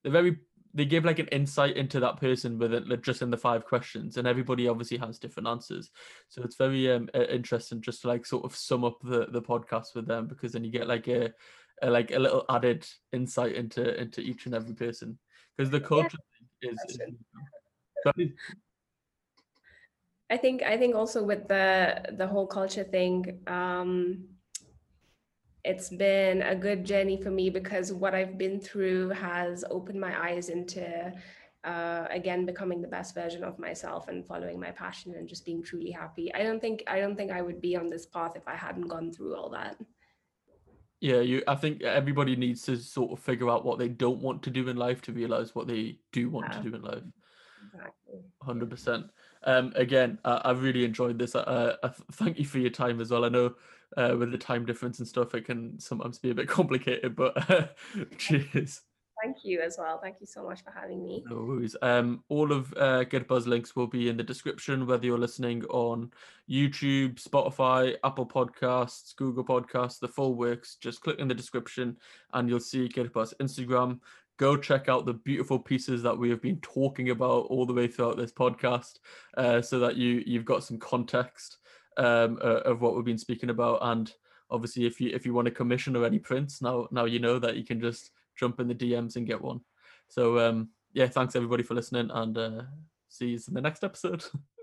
[SPEAKER 2] they're very they give like an insight into that person with it just in the five questions and everybody obviously has different answers. So it's very um interesting just to like sort of sum up the the podcast with them because then you get like a, a like a little added insight into into each and every person because the culture yeah. is, is
[SPEAKER 1] I think I think also with the the whole culture thing, um, it's been a good journey for me because what I've been through has opened my eyes into uh, again becoming the best version of myself and following my passion and just being truly happy. I don't think I don't think I would be on this path if I hadn't gone through all that.
[SPEAKER 2] Yeah, you. I think everybody needs to sort of figure out what they don't want to do in life to realize what they do want yeah. to do in life. Exactly. Hundred percent. Um, again, I, I really enjoyed this. Uh, I thank you for your time as well. I know uh, with the time difference and stuff, it can sometimes be a bit complicated, but uh, cheers.
[SPEAKER 1] Thank you as well. Thank you so much for having me.
[SPEAKER 2] No worries. Um, all of uh, Buzz links will be in the description, whether you're listening on YouTube, Spotify, Apple Podcasts, Google Podcasts, the full works. Just click in the description and you'll see Kirpa's Instagram. Go check out the beautiful pieces that we have been talking about all the way throughout this podcast, uh, so that you you've got some context um, uh, of what we've been speaking about. And obviously, if you if you want to commission or any prints, now now you know that you can just jump in the DMs and get one. So um, yeah, thanks everybody for listening, and uh, see you in the next episode.